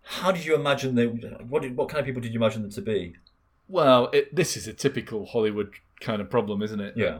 C: How did you imagine they? What did, what kind of people did you imagine them to be?
B: Well, it, this is a typical Hollywood kind of problem, isn't it?
C: Yeah,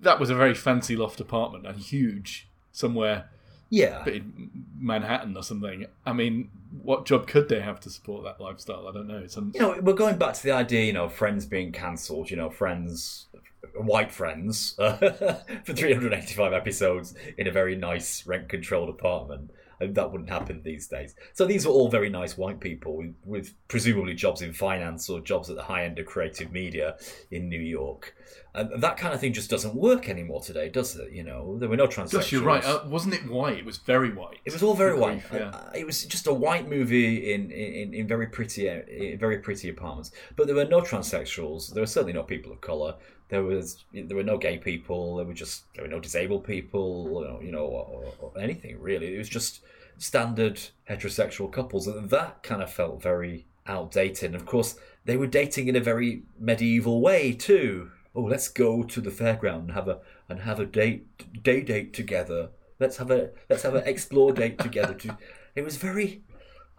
B: That was a very fancy loft apartment and huge somewhere
C: yeah.
B: in Manhattan or something. I mean, what job could they have to support that lifestyle? I don't know. It's un-
C: you know, we're going back to the idea, you know, Friends being cancelled. You know, Friends, white Friends, for 385 episodes in a very nice rent-controlled apartment. That wouldn't happen these days. So these were all very nice white people with, with presumably jobs in finance or jobs at the high end of creative media in New York. And that kind of thing just doesn't work anymore today, does it? You know, there were no transsexuals.
B: Gosh, you're right. Uh, wasn't it white? It was very white.
C: It was all very white.
B: yeah.
C: Uh, It was just a white movie in, in, in very pretty uh, in very pretty apartments. But there were no transsexuals. There were certainly no people of color. There was there were no gay people. There were just there were no disabled people. You know, or, or anything really. It was just standard heterosexual couples, and that kind of felt very outdated. And of course, they were dating in a very medieval way too. Oh, let's go to the fairground and have a and have a date day date together. Let's have a let's have an explore date together. To it was very.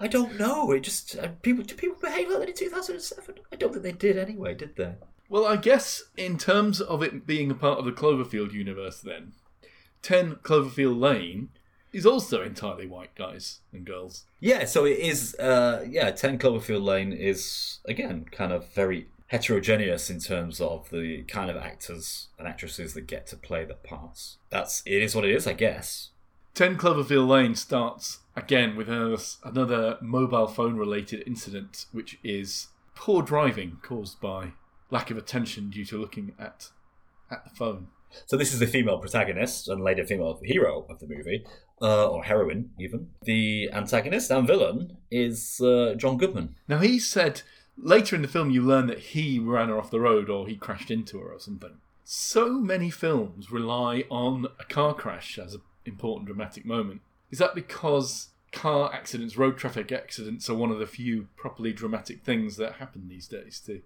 C: I don't know. It just uh, people do people behave like that in two thousand and seven? I don't think they did anyway, did they?
B: Well, I guess in terms of it being a part of the Cloverfield universe, then 10 Cloverfield Lane is also entirely white guys and girls.
C: Yeah, so it is. Uh, yeah, Ten Cloverfield Lane is again kind of very heterogeneous in terms of the kind of actors and actresses that get to play the parts. That's it is what it is, I guess.
B: 10 Cloverfield Lane starts again with another, another mobile phone related incident, which is poor driving caused by lack of attention due to looking at at the phone.
C: So this is the female protagonist and later female hero of the movie, uh, or heroine even. The antagonist and villain is uh, John Goodman.
B: Now he said later in the film you learn that he ran her off the road or he crashed into her or something. So many films rely on a car crash as an important dramatic moment. Is that because car accidents, road traffic accidents are one of the few properly dramatic things that happen these days too?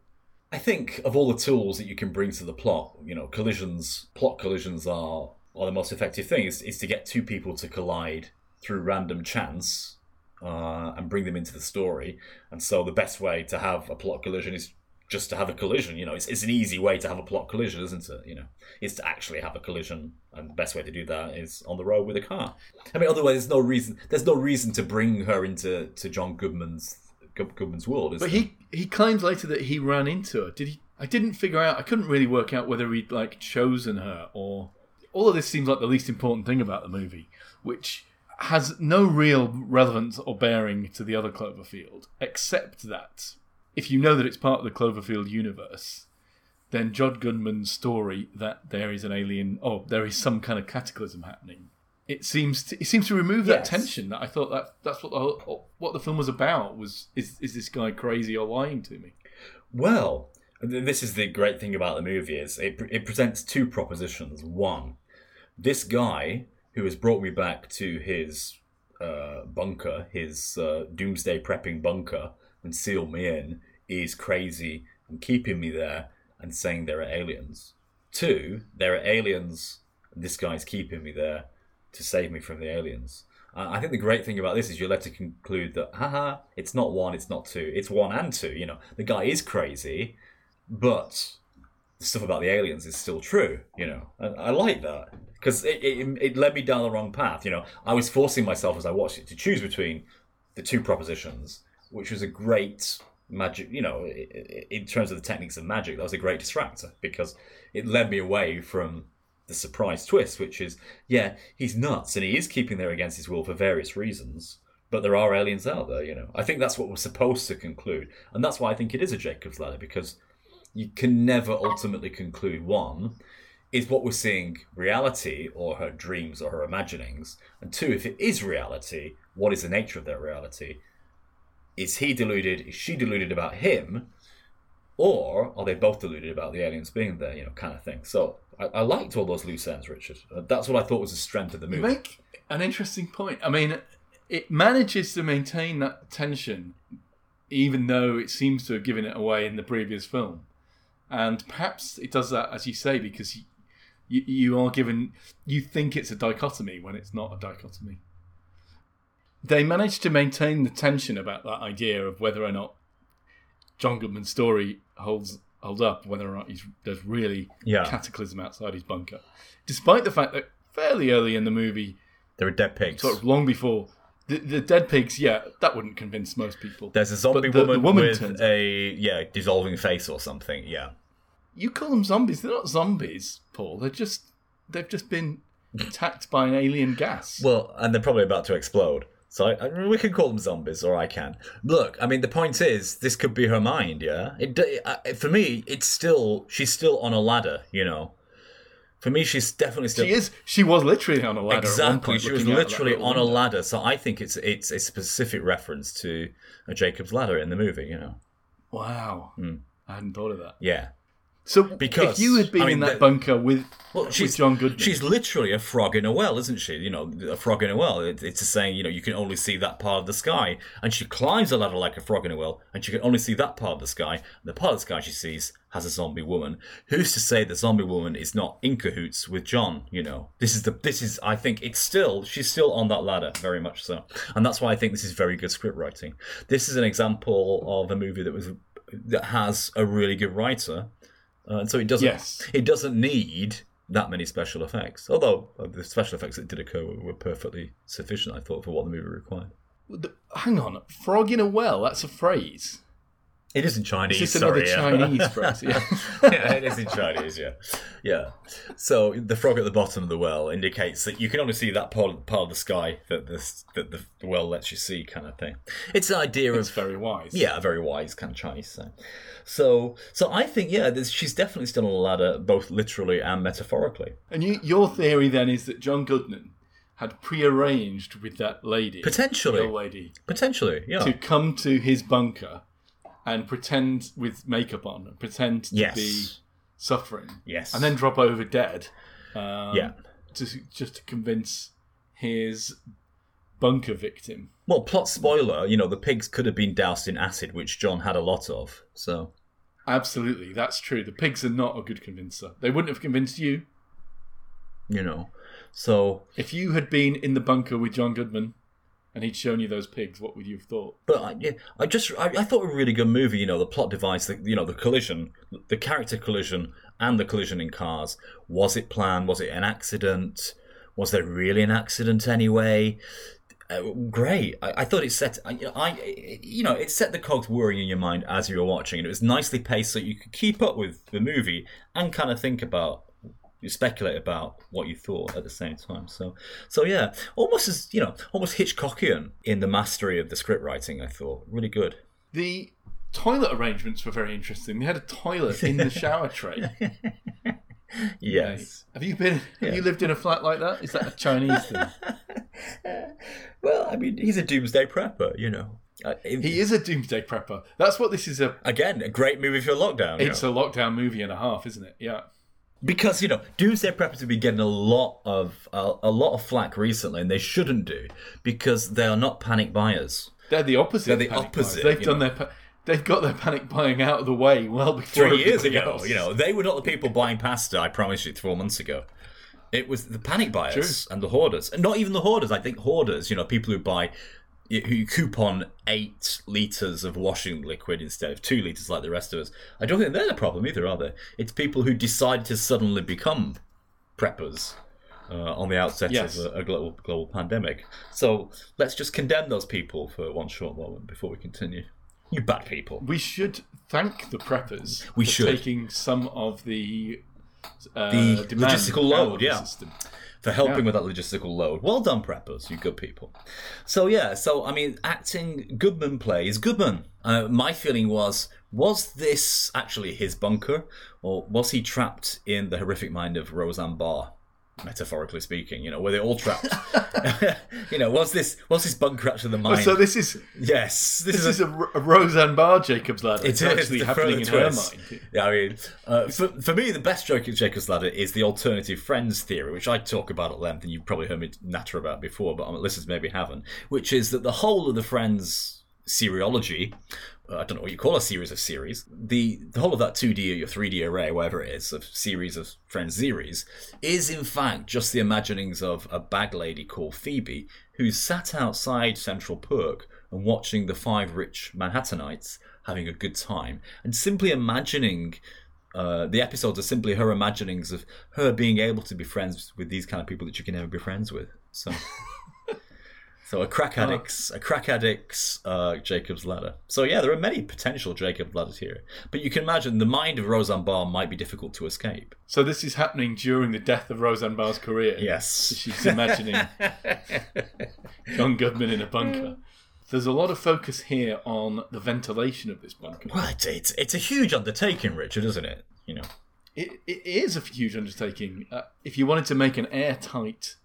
C: I think of all the tools that you can bring to the plot, you know, collisions, plot collisions are, are the most effective thing. Is, is to get two people to collide through random chance uh, and bring them into the story. And so the best way to have a plot collision is just to have a collision. You know, it's, it's an easy way to have a plot collision, isn't it? You know, is to actually have a collision, and the best way to do that is on the road with a car. I mean, otherwise, there's no reason. There's no reason to bring her into to John Goodman's Good- Goodman's world.
B: But
C: there?
B: he he claims later that he ran into her. Did he? I didn't figure out. I couldn't really work out whether he'd like chosen her or. All of this seems like the least important thing about the movie, which has no real relevance or bearing to the other Cloverfield, except that if you know that it's part of the Cloverfield universe, then John Goodman's story that there is an alien, oh, there is some kind of cataclysm happening. It seems to, it seems to remove that tension. That I thought that that's what the whole, what the film was about was is is this guy crazy or lying to me?
C: Well, this is the great thing about the movie is it, it presents two propositions. One, this guy who has brought me back to his uh, bunker, his uh, doomsday prepping bunker, and sealed me in, is crazy and keeping me there and saying there are aliens. Two, there are aliens, and this guy's keeping me there to save me from the aliens. Uh, I think the great thing about this is you're led to conclude that, haha, it's not one, it's not two, it's one and two. You know, the guy is crazy, but the stuff about the aliens is still true. You know, and I like that because it, it it led me down the wrong path. You know, I was forcing myself as I watched it to choose between the two propositions, which was a great magic. You know, i- i- in terms of the techniques of magic, that was a great distractor because it led me away from the surprise twist, which is, yeah, he's nuts and he is keeping there against his will for various reasons. But there are aliens out there, you know. I think that's what we're supposed to conclude, and that's why I think it is a Jacob's ladder because you can never ultimately conclude one is what we're seeing reality or her dreams or her imaginings, and two, if it is reality, what is the nature of that reality? is he deluded? Is she deluded about him? Or are they both deluded about the aliens being there? You know, kind of thing. So I, I liked all those loose ends, Richard. Uh, That's what I thought was the strength of the
B: You
C: movie.
B: make an interesting point. I mean, it manages to maintain that tension, even though it seems to have given it away in the previous film. And perhaps it does that, as you say, because you, you, you are given, you think it's a dichotomy when it's not a dichotomy. They managed to maintain the tension about that idea of whether or not John Goodman's story holds holds up, whether or not he's, there's really
C: Yeah.
B: cataclysm outside his bunker, despite the fact that fairly early in the movie,
C: There are dead pigs.
B: sort of long before the, the dead pigs, yeah, that wouldn't convince most people.
C: There's a zombie
B: the- the
C: woman,
B: woman
C: with a yeah dissolving face or something. Yeah.
B: You call them zombies? They're not zombies, Paul. They're just they've just been attacked by an alien gas.
C: Well, and they're probably about to explode. So I, I, we can call them zombies, or I can. Look, I mean, the point is, this could be her mind. Yeah. It, d- uh, for me, it's still she's still on a ladder. You know. For me, she's definitely still.
B: she is. She was literally on a ladder.
C: Exactly, she was
B: looking out that
C: literally on a ladder. So I think it's it's a specific reference to a Jacob's ladder in the movie. You know.
B: Wow, I hadn't thought of that.
C: Yeah.
B: So
C: Because,
B: if you had been
C: I mean,
B: in that
C: the-
B: bunker with
C: Well,
B: with
C: she's
B: John Goodman,
C: She's literally a frog in a well, isn't she? You know, a frog in a well. It, it's a saying, you know, you can only see that part of the sky. And she climbs a ladder like a frog in a well, and she can only see that part of the sky. And the part of the sky she sees has a zombie woman. Who's to say the zombie woman is not in cahoots with John? You know, this is the this is. I think it's still she's still on that ladder, very much so. And that's why I think this is very good script writing. This is an example of a movie that was that has a really good writer. Uh, and so it doesn't
B: Yes.
C: it doesn't need that many special effects. Although uh, the special effects that did occur were, were perfectly sufficient, I thought, for what the movie required.
B: The- hang on, frog in a well. That's a phrase.
C: It is in Chinese.
B: It's just another
C: sorry, yeah.
B: Chinese phrase. Yeah.
C: yeah, it is in Chinese. Yeah, yeah. So the frog at the bottom of the well indicates that you can only see that part, part of the sky that the that the, well lets you see, kind of thing. It's an idea
B: it's
C: of
B: very wise.
C: yeah, a very wise kind of Chinese saying. So, so I think yeah, there's, she's definitely still on the ladder, both literally and metaphorically.
B: And you, your theory then is that John Goodman had prearranged with that lady,
C: Potentially.
B: lady,
C: Potentially, yeah.
B: to come to his bunker and pretend with makeup on, and pretend to
C: Yes.
B: be suffering,
C: Yes.
B: and then drop over dead. Um,
C: Yeah.
B: to, just to convince his bunker victim.
C: Well, plot spoiler, you know, the pigs could have been doused in acid, which John had a lot of. So,
B: Absolutely, that's true. The pigs are not a good convincer. They wouldn't have convinced you
C: you know, so,
B: if you had been in the bunker with John Goodman and he'd shown you those pigs. What would you have thought?
C: but I, yeah, I just, I, I thought a really good movie, you know, the plot device, the, you know, the collision, the character collision and the collision in cars. Was it planned? Was it an accident? Was there really an accident anyway? Uh, great. I, I thought it set, I, I, you know, it set the cogs whirring in your mind as you were watching, and it was nicely paced so you could keep up with the movie and kind of think about, you speculate about what you thought at the same time. So, so yeah, almost as you know, almost Hitchcockian in the mastery of the script writing. I thought really good.
B: The toilet arrangements were very interesting. They had a toilet in the shower tray.
C: Yes.
B: Have you been? Have you lived in a flat like that? Is that a Chinese thing?
C: Well, I mean, he's a doomsday prepper, you know. Uh, it-
B: He is a doomsday prepper. That's what this is. A
C: again a great movie for lockdown. you
B: it's
C: know.
B: a lockdown movie and a half, isn't it? Yeah.
C: Because you know doomsday preppers have been getting a lot of uh, a lot of flack recently, and they shouldn't do because they are not panic buyers.
B: They're the opposite.
C: they're the opposite
B: buyers. they've done
C: know.
B: their. Pa- they've got their panic buying out of the way well before
C: Three years ago,
B: else.
C: you know, they were not the people buying pasta. I promised you, four months ago. It was the panic buyers and the hoarders, and not even the hoarders. I think hoarders, you know, people who buy who coupon eight liters of washing liquid instead of two liters like the rest of us. I don't think they're the problem either, are they? It's people who decide to suddenly become preppers uh, on the outset
B: Yes.
C: of a, a global global pandemic. So let's just condemn those people for one short moment before we continue. You bad people.
B: We should thank the preppers
C: We
B: for
C: should.
B: taking some of the uh,
C: The logistical load, yeah.
B: system.
C: For helping
B: Yeah.
C: with that logistical load. Well done, preppers, you good people. So yeah, so I mean, acting Goodman plays Goodman. Uh, my feeling was, was this actually his bunker, or was he trapped in the horrific mind of Roseanne Barr? Metaphorically speaking. You know, were they all trapped? you know, was this was this bunker actually the mine?
B: So this is
C: yes, this,
B: this
C: is
B: is a, a Roseanne Barr Jacob's ladder.
C: It
B: It's actually happening in her mind.
C: Yeah, I mean, uh, for, for me, the best joke in Jacob's Ladder is the alternative friends theory, which I talk about at length, and you've probably heard me natter about before, but listeners maybe haven't, which is that the whole of the Friends seriology, uh, I don't know what you call a series of series, the, the whole of that 2D or your 3D array, whatever it is, of series of Friends series, is in fact just the imaginings of a bag lady called Phoebe, who's sat outside Central Perk and watching the five rich Manhattanites having a good time, and simply imagining. Uh, the episodes are simply her imaginings of her being able to be friends with these kind of people that you can never be friends with. So, so a crack addict's a crack addict's uh, Jacob's ladder. So yeah, there are many potential Jacob's ladders here, but you can imagine the mind of Roseanne Barr might be difficult to escape.
B: So this is happening during the death of Roseanne Barr's career.
C: Yes.
B: She's imagining John Goodman in a bunker. There's a lot of focus here on the ventilation of this bunker.
C: Well, it's, it's it's a huge undertaking, Richard, isn't it? You know.
B: It, it is a huge undertaking. Uh, if you wanted to make an airtight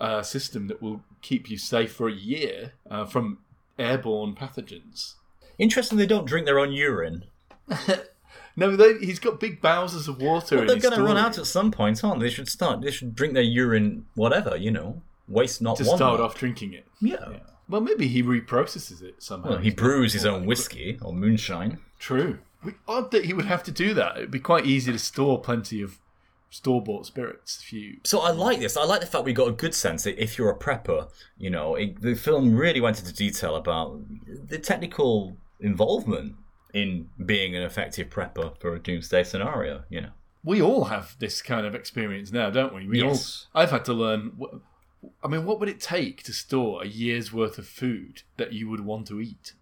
B: uh, system that will keep you safe for a year uh, from airborne pathogens.
C: Interesting, they don't drink their own urine.
B: No, they, he's got big bowsers of water.
C: Well, they're going to run out at some point, aren't they? They should start. They should drink their urine, whatever you know. Waste not
B: to
C: one.
B: start off drinking it.
C: Yeah.
B: Well, maybe he reprocesses it somehow.
C: Well, he brews his own whiskey or moonshine.
B: True. Odd that he would have to do that. It'd be quite easy to store plenty of store-bought spirits if you.
C: So I like this. I like the fact we got a good sense that if you're a prepper, you know, it, the film really went into detail about the technical involvement in being an effective prepper for a doomsday scenario. You know,
B: We all have this kind of experience now, don't we? We
C: Yes.
B: all. I've had to learn. I mean, what would it take to store a year's worth of food that you would want to eat?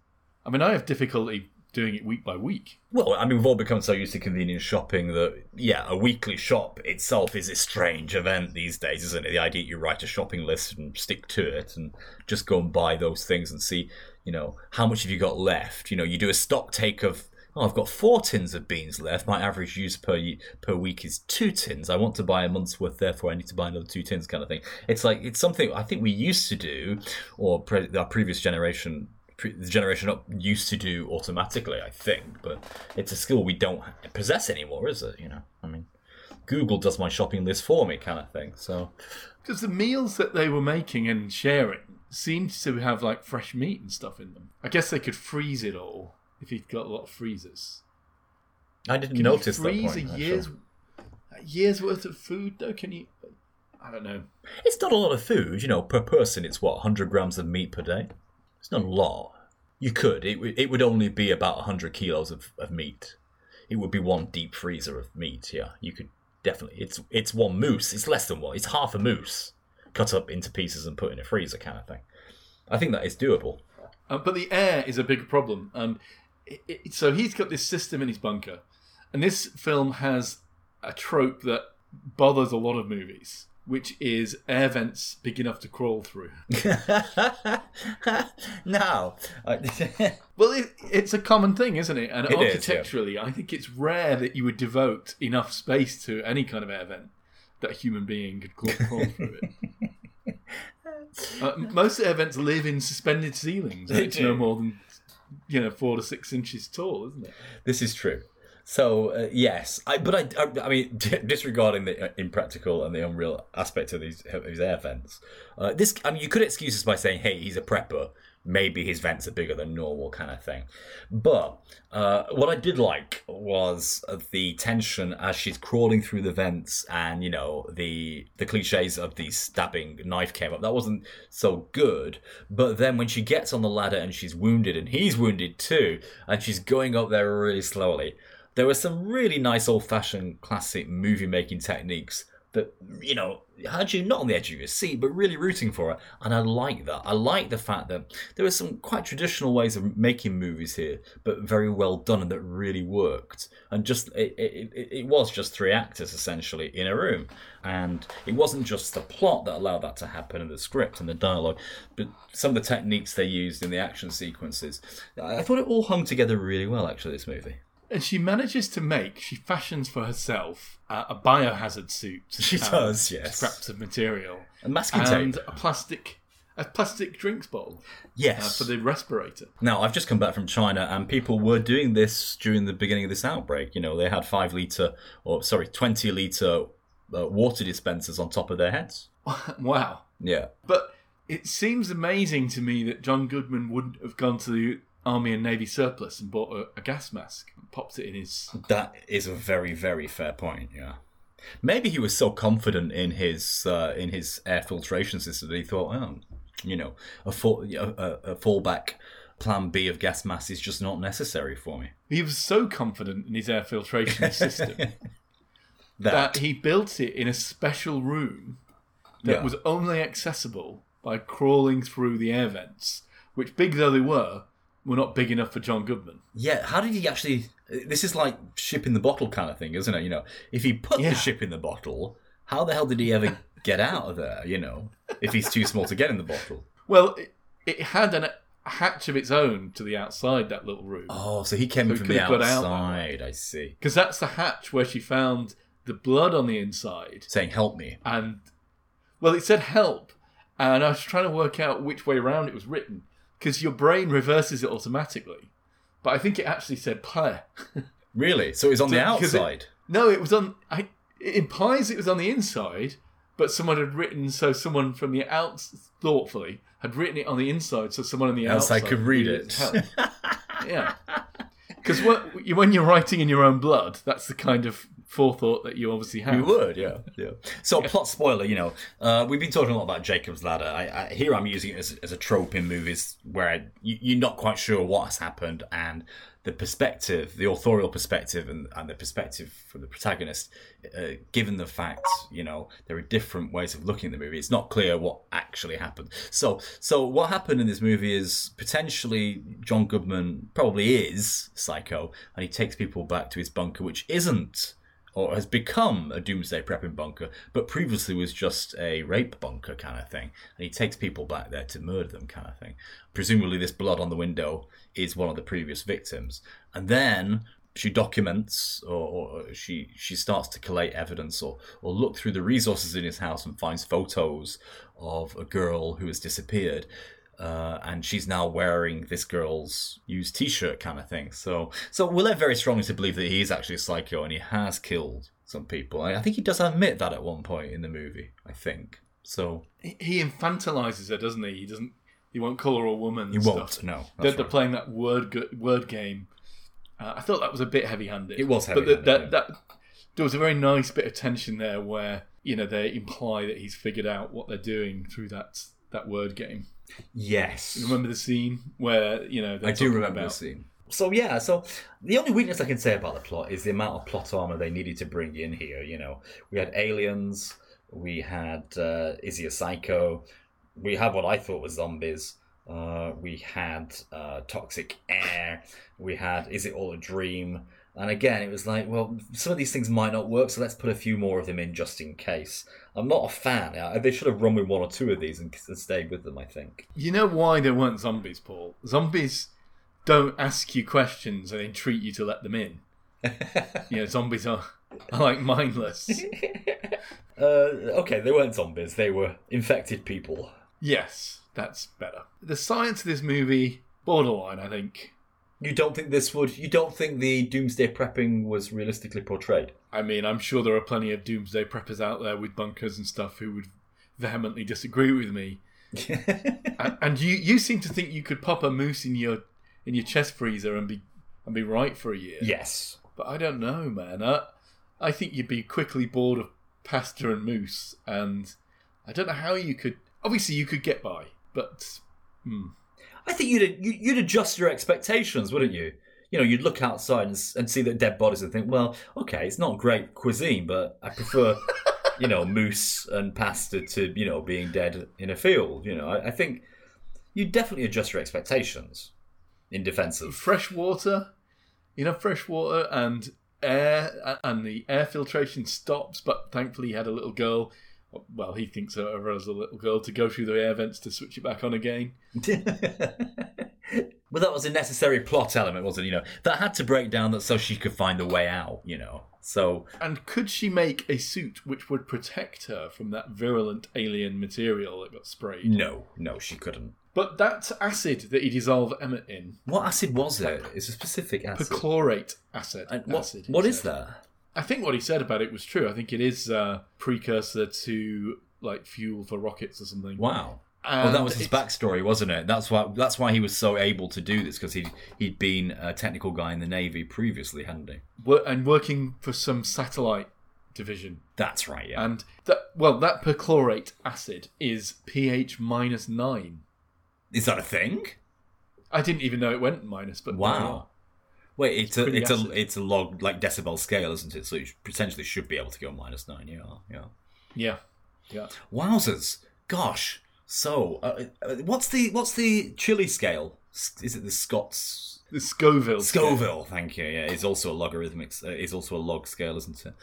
B: I mean, I have difficulty doing it week by week.
C: well, I mean, we've all become so used to convenience shopping that yeah, a weekly shop itself is a strange event these days, isn't it? The idea that you write a shopping list and stick to it and just go and buy those things and see, you know, how much have you got left? You know, you do a stock take of. Oh, I've got four tins of beans left. My average use per per week is two tins. I want to buy a month's worth, therefore I need to buy another two tins, kind of thing. It's like it's something I think we used to do, or pre- our previous generation, the generation up used to do automatically. I think, but it's a skill we don't possess anymore, is it? You know, I mean, Google does my shopping list for me, kind of thing. So
B: Because the meals that they were making and sharing seemed to have like fresh meat and stuff in them. I guess they could freeze it all if you've got a lot of freezers.
C: I didn't
B: Can
C: notice
B: you
C: that
B: freeze
C: point.
B: a year's a year's worth of food though? Can you? I don't know.
C: It's not a lot of food, you know. Per person, it's what 100 grams of meat per day. It's not a lot. You could. It would. It would only be about 100 kilos of, of meat. It would be one deep freezer of meat. Yeah, you could definitely. It's it's one moose. It's less than one. It's half a moose cut up into pieces and put in a freezer, kind of thing. I think that is doable.
B: Uh, but the air is a big problem. Um, it, it, so he's got this system in his bunker, and this film has a trope that bothers a lot of movies, which is air vents big enough to crawl through.
C: now,
B: Well, it, it's a common thing, isn't it? And
C: It is, yeah.
B: architecturally, I think it's rare that you would devote enough space to any kind of air vent that a human being could crawl, crawl through it. Uh, most air vents live in suspended ceilings. It's no more than you know four to six inches tall, isn't it?
C: This is true. So uh, yes, I, but I, I, I mean, disregarding the uh, impractical and the unreal aspect of these of these air vents, uh, this I mean, you could excuse this by saying, "Hey, he's a prepper. Maybe his vents are bigger than normal," kind of thing. But uh, what I did like was uh, the tension as she's crawling through the vents, and you know the the cliches of the stabbing knife came up. That wasn't so good. But then when she gets on the ladder and she's wounded, and he's wounded too, and she's going up there really slowly there were some really nice old fashioned classic movie making techniques that, you know, had you not on the edge of your seat, but really rooting for it. And I like that. I like the fact that there were some quite traditional ways of making movies here, but very well done and that really worked. And just, it, it, it, was just three actors essentially in a room. And it wasn't just the plot that allowed that to happen and the script and the dialogue, but some of the techniques they used in the action sequences. I thought it all hung together really well, actually, this movie.
B: And she manages to make, she fashions for herself uh, a biohazard suit.
C: She does, yes.
B: Scraps of material.
C: A masking
B: and
C: tape.
B: a plastic, a plastic drinks bowl uh,
C: Yes.
B: for the respirator.
C: Now, I've just come back from China, and people were doing this during the beginning of this outbreak. You know, they had five litre, or sorry, 20 litre uh, water dispensers on top of their heads.
B: wow.
C: Yeah.
B: But it seems amazing to me that John Goodman wouldn't have gone to the Army and Navy surplus and bought a, a gas mask and popped it in his.
C: That is a very, very fair point. Yeah. Maybe he was so confident in his uh, in his air filtration system that he thought, oh, you know, a, fall, a, a, fallback plan B of gas mask is just not necessary for me.
B: He was so confident in his air filtration system
C: That,
B: that he built it in a special room that
C: Yeah.
B: was only accessible by crawling through the air vents, which, big though they were, were not big enough for John Goodman.
C: Yeah, how did he actually? This is like ship in the bottle kind of thing, isn't it? You know, if he put
B: Yeah.
C: the ship in the bottle, how the hell did he ever get out of there? You know, if he's too small to get in the bottle.
B: Well, it, it had an, a hatch of its own to the outside that little room.
C: Oh, so he came
B: So
C: from the
B: got out
C: outside. I see.
B: Because that's the hatch where she found the blood on the inside.
C: Saying, "Help me."
B: And, well, it said help. And I was trying to work out which way around it was written. Because your brain reverses it automatically. But I think it actually said play.
C: Really? So it was on the
B: Because it-
C: outside.
B: No, it was on. I, it implies it was on the inside, but someone had written so someone from the out thoughtfully had written it on the inside, so someone on the
C: Outside
B: outside
C: could read it.
B: as yeah, because when you're writing in your own blood, that's the kind of forethought that you obviously have.
C: You would, yeah, yeah. So, plot spoiler, you know, uh, we've been talking a lot about Jacob's Ladder. I, I, here, I'm using it as, as a trope in movies where I, you, you're not quite sure what has happened, and the perspective, the authorial perspective, and, and the perspective from the protagonist, uh, given the fact, you know, there are different ways of looking at the movie. It's not clear what actually happened. So, so what happened in this movie is potentially John Goodman probably is psycho, and he takes people back to his bunker, which isn't or has become a doomsday prepping bunker, but previously was just a rape bunker kind of thing. And he takes people back there to murder them, kind of thing. Presumably, this blood on the window is one of the previous victims. And then she documents, or, or she she starts to collate evidence, or or look through the resources in his house and finds photos of a girl who has disappeared uh, and she's now wearing this girl's used T-shirt kind of thing. So, so we're led very strongly to believe that he is actually a psycho and he has killed some people. I think he does admit that at one point in the movie. I think so.
B: He, infantilizes her, doesn't he? He doesn't. He won't call her a woman.
C: He won't.
B: Stuff.
C: No,
B: They're,
C: that's
B: they're playing that word word game. Uh, I thought that was a bit heavy-handed.
C: It was
B: but
C: heavy-handed,
B: that,
C: yeah.
B: that there was a very nice bit of tension there where you know they imply that he's figured out what they're doing through that that word game.
C: Yes,
B: Remember the scene where you know
C: I do remember
B: about
C: the scene. So yeah, so the only weakness I can say about the plot is the amount of plot armor they needed to bring in here. You know, we had aliens, we had uh, is he a psycho? We had what I thought was zombies. Uh, we had uh, toxic air. We had is it all a dream? And again, it was like, well, some of these things might not work, so let's put a few more of them in just in case. I'm not a fan. They should have run with one or two of these and, and stayed with them. I think.
B: You know why there weren't zombies, Paul? Zombies don't ask you questions and entreat you to let them in. you know, zombies are, are like mindless.
C: Uh, okay, they weren't zombies. They were infected people.
B: yes, that's better. The science of this movie, borderline, I think.
C: You don't think this would? You don't think the doomsday prepping was realistically portrayed?
B: I mean, I'm sure there are plenty of doomsday preppers out there with bunkers and stuff who would vehemently disagree with me. and, and you, you seem to think you could pop a moose in your in your chest freezer and be and be right for a year.
C: yes.
B: But I don't know, man. I, I think you'd be quickly bored of pasta and moose, and I don't know how you could. Obviously, you could get by, but hmm.
C: I think you'd you- you'd adjust your expectations, wouldn't you? You know, you'd look outside and, and see the dead bodies and think, well, okay, it's not great cuisine, but I prefer, you know, moose and pasta to you know being dead in a field. You know, I, I think you definitely adjust your expectations in defense of
B: fresh water, you know, fresh water and air, and the air filtration stops. But thankfully, he had a little girl. Well, he thinks of her as a little girl to go through the air vents to switch it back on again.
C: Well, that was a necessary plot element, wasn't it? You know, that had to break down that so she could find a way out. You know, so
B: And could she make a suit which would protect her from that virulent alien material that got sprayed?
C: no, no, she couldn't.
B: But that acid that he dissolved Emmett in,
C: What acid was it? It's a specific acid.
B: perchlorate acid.
C: And what,
B: acid,
C: what is that?
B: I think what he said about it was true. I think it is a precursor to like fuel for rockets or something.
C: Wow.
B: And
C: well, that was his backstory, wasn't it? That's why. That's why he was so able to do this because he he'd been a technical guy in the navy previously, hadn't he?
B: and working for some satellite division.
C: That's right. Yeah.
B: And that well, that perchlorate acid is pH minus nine.
C: Is that a thing?
B: I didn't even know it went minus, but
C: Wow. Wait, it's a it's
B: acid.
C: a it's a log like decibel scale, isn't it? So you potentially should be able to go minus nine. Yeah, yeah.
B: yeah, yeah.
C: Wowzers! Gosh. So, uh, uh, what's the what's the chili scale? Is it the Scots
B: The Scoville. scale.
C: Scoville? Thank you. Yeah, it's also a logarithmic. Uh, it's also a log scale, isn't it?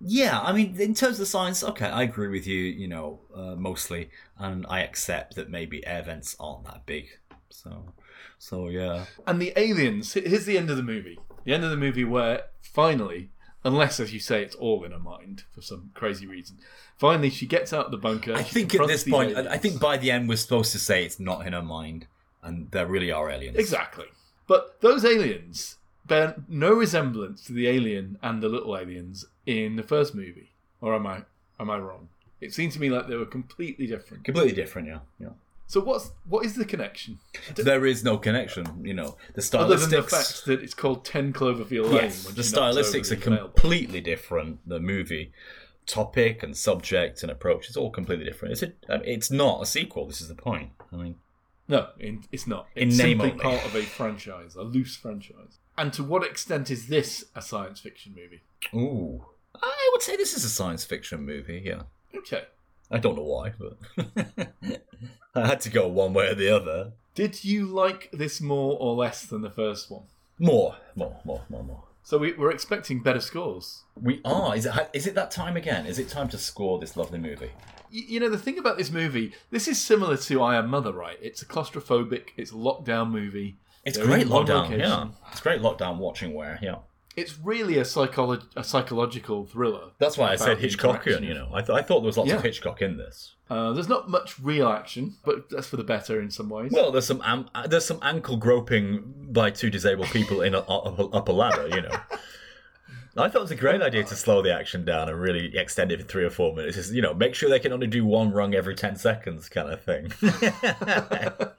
C: Yeah, I mean, in terms of science, okay, I agree with you. You know, uh, mostly, and I accept that maybe air vents aren't that big. So, so yeah.
B: And the aliens. Here's the end of the movie. The end of the movie where finally, unless as you say it's all in her mind for some crazy reason, finally she gets out of the bunker.
C: I think at this point, I- I think by the end, we're supposed to say it's not in her mind, and there really are aliens.
B: Exactly. But those aliens bear no resemblance to the alien and the little aliens in the first movie. Or am I am I wrong? It seemed to me like they were completely different.
C: Completely different, yeah. Yeah.
B: So what's what is the connection?
C: There is no connection, you know. The
B: Other than the fact that it's called Ten Cloverfield Lane.
C: yes, the stylistics are completely different. The movie topic and subject and approach is all completely different. It's a, I mean, it's not a sequel. This is the point. I mean,
B: No, it's not.
C: In
B: It's
C: name
B: simply
C: only.
B: part of a franchise, a loose franchise. And to what extent is this a science fiction movie?
C: ooh, I would say this is a science fiction movie. Yeah,
B: Okay.
C: I don't know why, but I had to go one way or the other.
B: Did you like this more or less than the first one?
C: More, more, more, more, more.
B: So we, we're expecting better scores.
C: We are. Is it? Is it that time again? Is it time to score this lovely movie?
B: Y- You know, the thing about this movie, this is similar to I Am Mother, right? It's a claustrophobic, it's a lockdown movie.
C: It's
B: They're
C: great lockdown.
B: location.
C: Yeah, it's great lockdown watching. Where yeah.
B: It's really a, psycholo- a psychological thriller.
C: That's why I said Hitchcockian. You know, I, th- I thought there was lots of Hitchcock in this.
B: Uh, there's not much real action, but that's for the better in some ways.
C: Well, there's some am- uh, there's some ankle groping by two disabled people in a, up, up a ladder. You know, I thought it was a great idea to slow the action down and really extend it for three or four minutes. Just, you know, make sure they can only do one rung every ten seconds, kind of thing.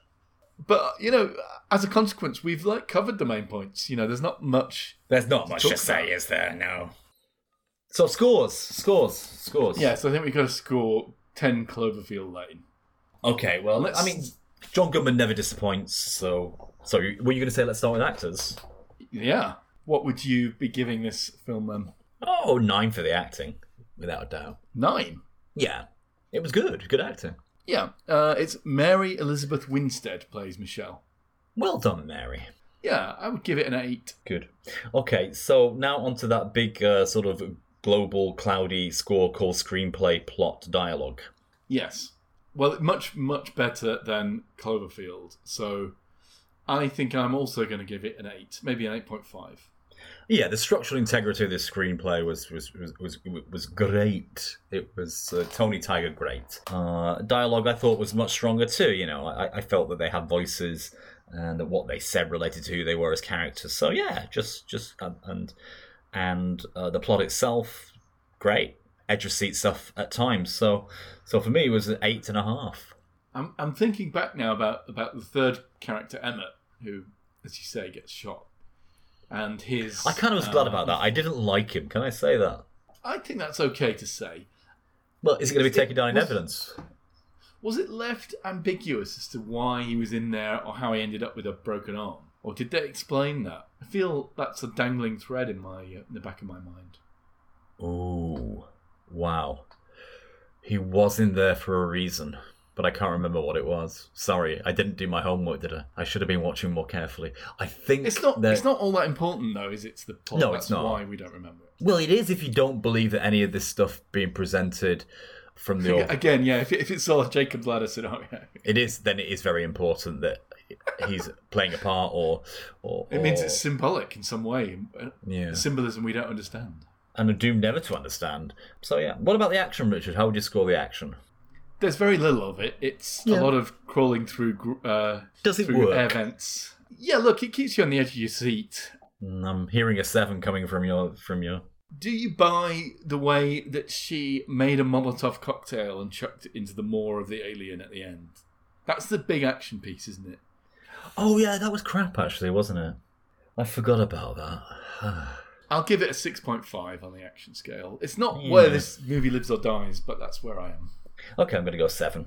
B: but you know, as a consequence, we've like covered the main points. You know, there's not much.
C: There's not much to say,
B: about.
C: is there? No. So scores, scores, scores.
B: Yeah, so I think we've got to score ten Cloverfield Lane.
C: Okay. Well,
B: Let's-
C: I mean, John Goodman never disappoints. So, so were you going to say let's start with actors?
B: Yeah. What would you be giving this film then?
C: Oh, nine for the acting, without a doubt.
B: Nine.
C: Yeah, it was good. Good acting.
B: Yeah, uh, it's Mary Elizabeth Winstead plays Michelle.
C: Well done, Mary.
B: Yeah, I would give it an eight.
C: Good. Okay, so now onto that big uh, sort of global cloudy score called screenplay plot dialogue.
B: Yes. Well, much much better than Cloverfield. So, I think I'm also going to give it an eight, maybe an eight point five.
C: Yeah, the structural integrity of this screenplay was was was was, was great. It was uh, Tony Tiger great. Uh, dialogue I thought was much stronger too. You know, I, I felt that they had voices and that what they said related to who they were as characters. So yeah, just just and and, and uh, the plot itself, great. Edge of seat stuff at times. So so for me, it was an eight and a half.
B: I'm I'm thinking back now about about the third character Emmett, who, as you say, gets shot, and his.
C: I kind of was glad
B: um,
C: about that. I didn't like him. Can I say that?
B: I think that's okay to say.
C: Well, is it going to be taken down in evidence?
B: Was it left ambiguous as to why he was in there or how he ended up with a broken arm? Or did they explain that? I feel that's a dangling thread in my uh, in the back of my mind.
C: Oh, wow. He was in there for a reason, but I can't remember what it was. Sorry, I didn't do my homework, did I? I should have been watching more carefully. I think
B: It's not
C: that-
B: it's not all that important though, is it? It's the plot.
C: No,
B: that's
C: it's not.
B: why we don't remember it.
C: Well, it is if you don't believe that any of this stuff being presented from the
B: Again, yeah, if, if it's all a Jacob's ladder scenario.
C: it is then it is very important that he's playing a part, or or
B: It means
C: or-
B: it's symbolic in some way, uh,
C: yeah,
B: symbolism we don't understand.
C: and are doomed never to understand. So yeah, what about the action, Richard? How would you score the action?
B: There's very little of it. It's
C: Yeah.
B: a lot of crawling through uh,
C: Does it
B: through
C: work?
B: air vents. Yeah, look, it keeps you on the edge of your seat.
C: Mm, I'm hearing a seven coming from your from your.
B: Do you buy the way that she made a Molotov cocktail and chucked it into the maw of the alien at the end? That's the big action piece, isn't it?
C: Oh yeah, that was crap actually, wasn't it? I forgot about that.
B: I'll give it a 6.5 on the action scale. It's not
C: Yeah.
B: where this movie lives or dies, but that's where I am.
C: okay, I'm going to go seven.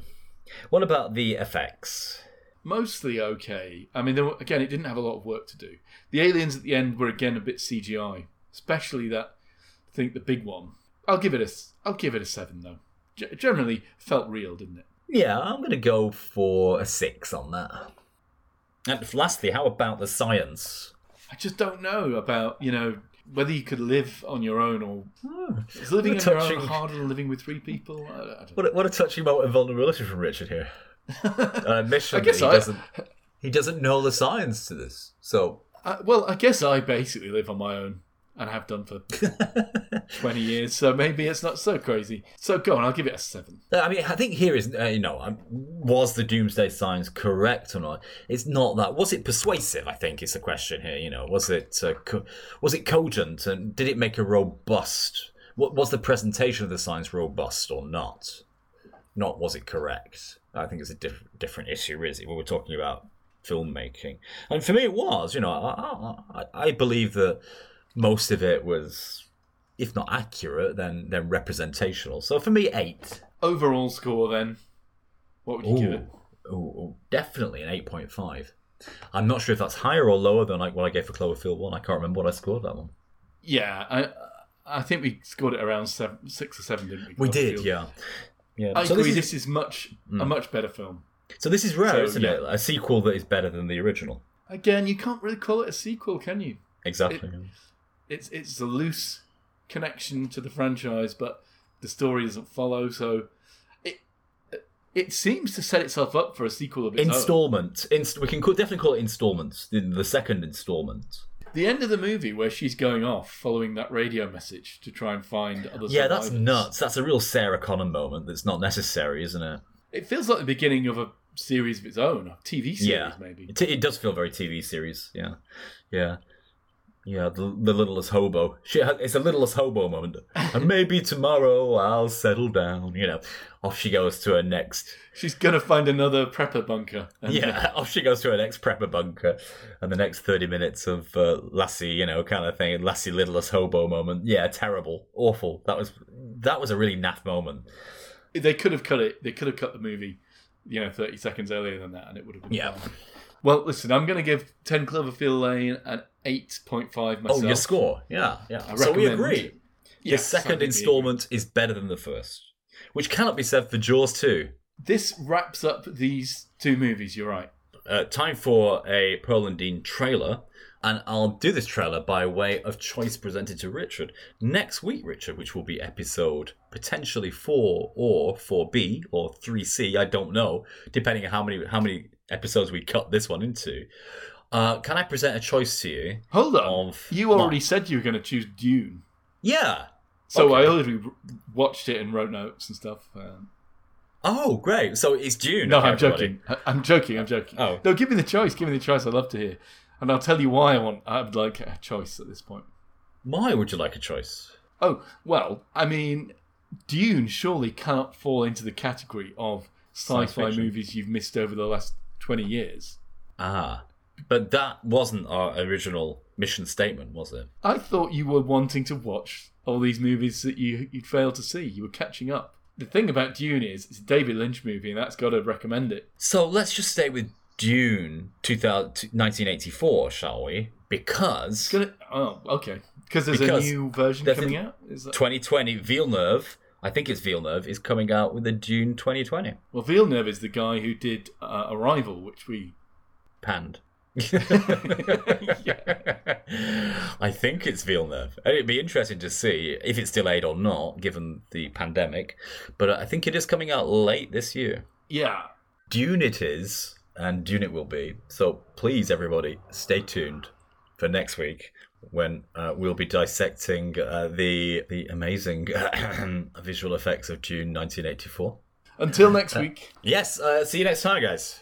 C: What about the effects?
B: Mostly okay. I mean, were, again, it didn't have a lot of work to do. The aliens at the end were again a bit CGI, especially that. I think the big one. I'll give it a. s- I'll give it a seven though. G- generally felt real, didn't it?
C: Yeah, I'm going to go for a six on that. And lastly, how about the science?
B: I just don't know about you know whether you could live on your own or hmm. is living on
C: What a
B: your own harder than living with three people. I, I don't.
C: What a, what a touching moment of vulnerability from Richard here. Uh, An admission
B: I guess
C: that he
B: I-
C: doesn't he doesn't know the science to this. So
B: I, well, I guess I basically live on my own and have done for twenty years, so maybe it's not so crazy. So go on, I'll give it a seven.
C: I mean, I think here is uh, you know, um, was the doomsday science correct or not? It's not that. Was it persuasive? I think is the question here. You know, was it uh, co- was it cogent and did it make a robust? What was the presentation of the science robust or not? Not was it correct? I think it's a diff- different issue, really. When we're talking about filmmaking, and for me, it was. You know, I, I, I believe that most of it was, if not accurate, then then representational. So for me, eight.
B: Overall score then, what would you give it?
C: Ooh, ooh, definitely an 8.5. I'm not sure if that's higher or lower than like what I gave for Cloverfield 1. I can't remember what I scored that one.
B: Yeah, I I think we scored it around seven, six or seven, didn't we?
C: We did, yeah. Yeah.
B: I
C: so
B: agree.
C: This is,
B: This is much a mm. much better film.
C: so this is rare,
B: so,
C: isn't
B: yeah.
C: it? A sequel that is better than the original.
B: Again, you can't really call it a sequel, can you?
C: Exactly.
B: It's it's a loose connection to the franchise, but the story doesn't follow. So it it seems to set itself up for a sequel of its own.
C: Installment. Inst- we can call, definitely call it installments. The, the second installment.
B: The end of the movie where she's going off following that radio message to try and find other
C: Yeah, that's nuts. That's a real Sarah Connor moment that's not necessary, isn't it?
B: It feels like the beginning of a series of its own, a TV series
C: yeah.
B: maybe.
C: It, it does feel very TV series. Yeah. Yeah. Yeah, the, the littlest hobo. She, it's a littlest hobo moment. and maybe tomorrow I'll settle down. You know, off she goes to her next.
B: She's gonna find another prepper bunker.
C: Yeah, off she goes to her next prepper bunker, and the next thirty minutes of uh, Lassie, you know, kind of thing. Lassie littlest hobo moment. Yeah, terrible, awful. That was that was a really naff moment.
B: They could have cut it. They could have cut the movie, you know, thirty seconds earlier than that, and it would have been
C: Yeah.
B: fine. Well, listen, I'm going to give Ten Cloverfield Lane an eight point five myself.
C: Oh, your score? Yeah, yeah.
B: I
C: So we agree.
B: Yes,
C: the second installment is better than the first, which cannot be said for Jaws two.
B: This wraps up these two movies. You're right.
C: uh, time for a Pearl and Dean trailer, and I'll do this trailer by way of choice presented to Richard next week. Richard, which will be episode potentially four or four B or three C. I don't know, depending on how many how many episodes we cut this one into. Uh, can I present a choice to you?
B: Hold on.
C: Of
B: you already said you were going to choose Dune,
C: Yeah.
B: so
C: Okay.
B: I already watched it and wrote notes and stuff. Um,
C: Oh, great! So it's Dune.
B: no,
C: okay,
B: I'm joking. I- I'm joking. I'm joking.
C: Oh.
B: no, give me the choice. Give me the choice. I'd love to hear, and I'll tell you why I want. I'd like a choice at this point.
C: Why would you like a choice?
B: Oh, well, I mean, Dune surely cannot fall into the category of sci fi movies you've missed over the last 20 years.
C: Ah, but that wasn't our original mission statement, was it?
B: I thought you were wanting to watch all these movies that you, you'd failed to see. You were catching up. The thing about Dune is, it's a David Lynch movie, and that's got to recommend it.
C: So let's just stay with Dune 2000, 1984, shall we? Because
B: gonna. Oh, okay. Because there's
C: Because
B: a new version coming out. Is that...
C: 2020, Villeneuve, I think it's Villeneuve, is coming out with a Dune 2020.
B: Well, Villeneuve is the guy who did uh, Arrival, which we.
C: Panned. I think it's Villeneuve. And It'd be interesting to see if it's delayed or not, given the pandemic. But I think it is coming out late this year.
B: Yeah.
C: Dune it is. and Dune it will be. So please, everybody, stay tuned for next week when uh, we'll be dissecting uh, the the amazing visual effects of Dune 1984.
B: Until next week.
C: Yes, uh, see you next time, guys.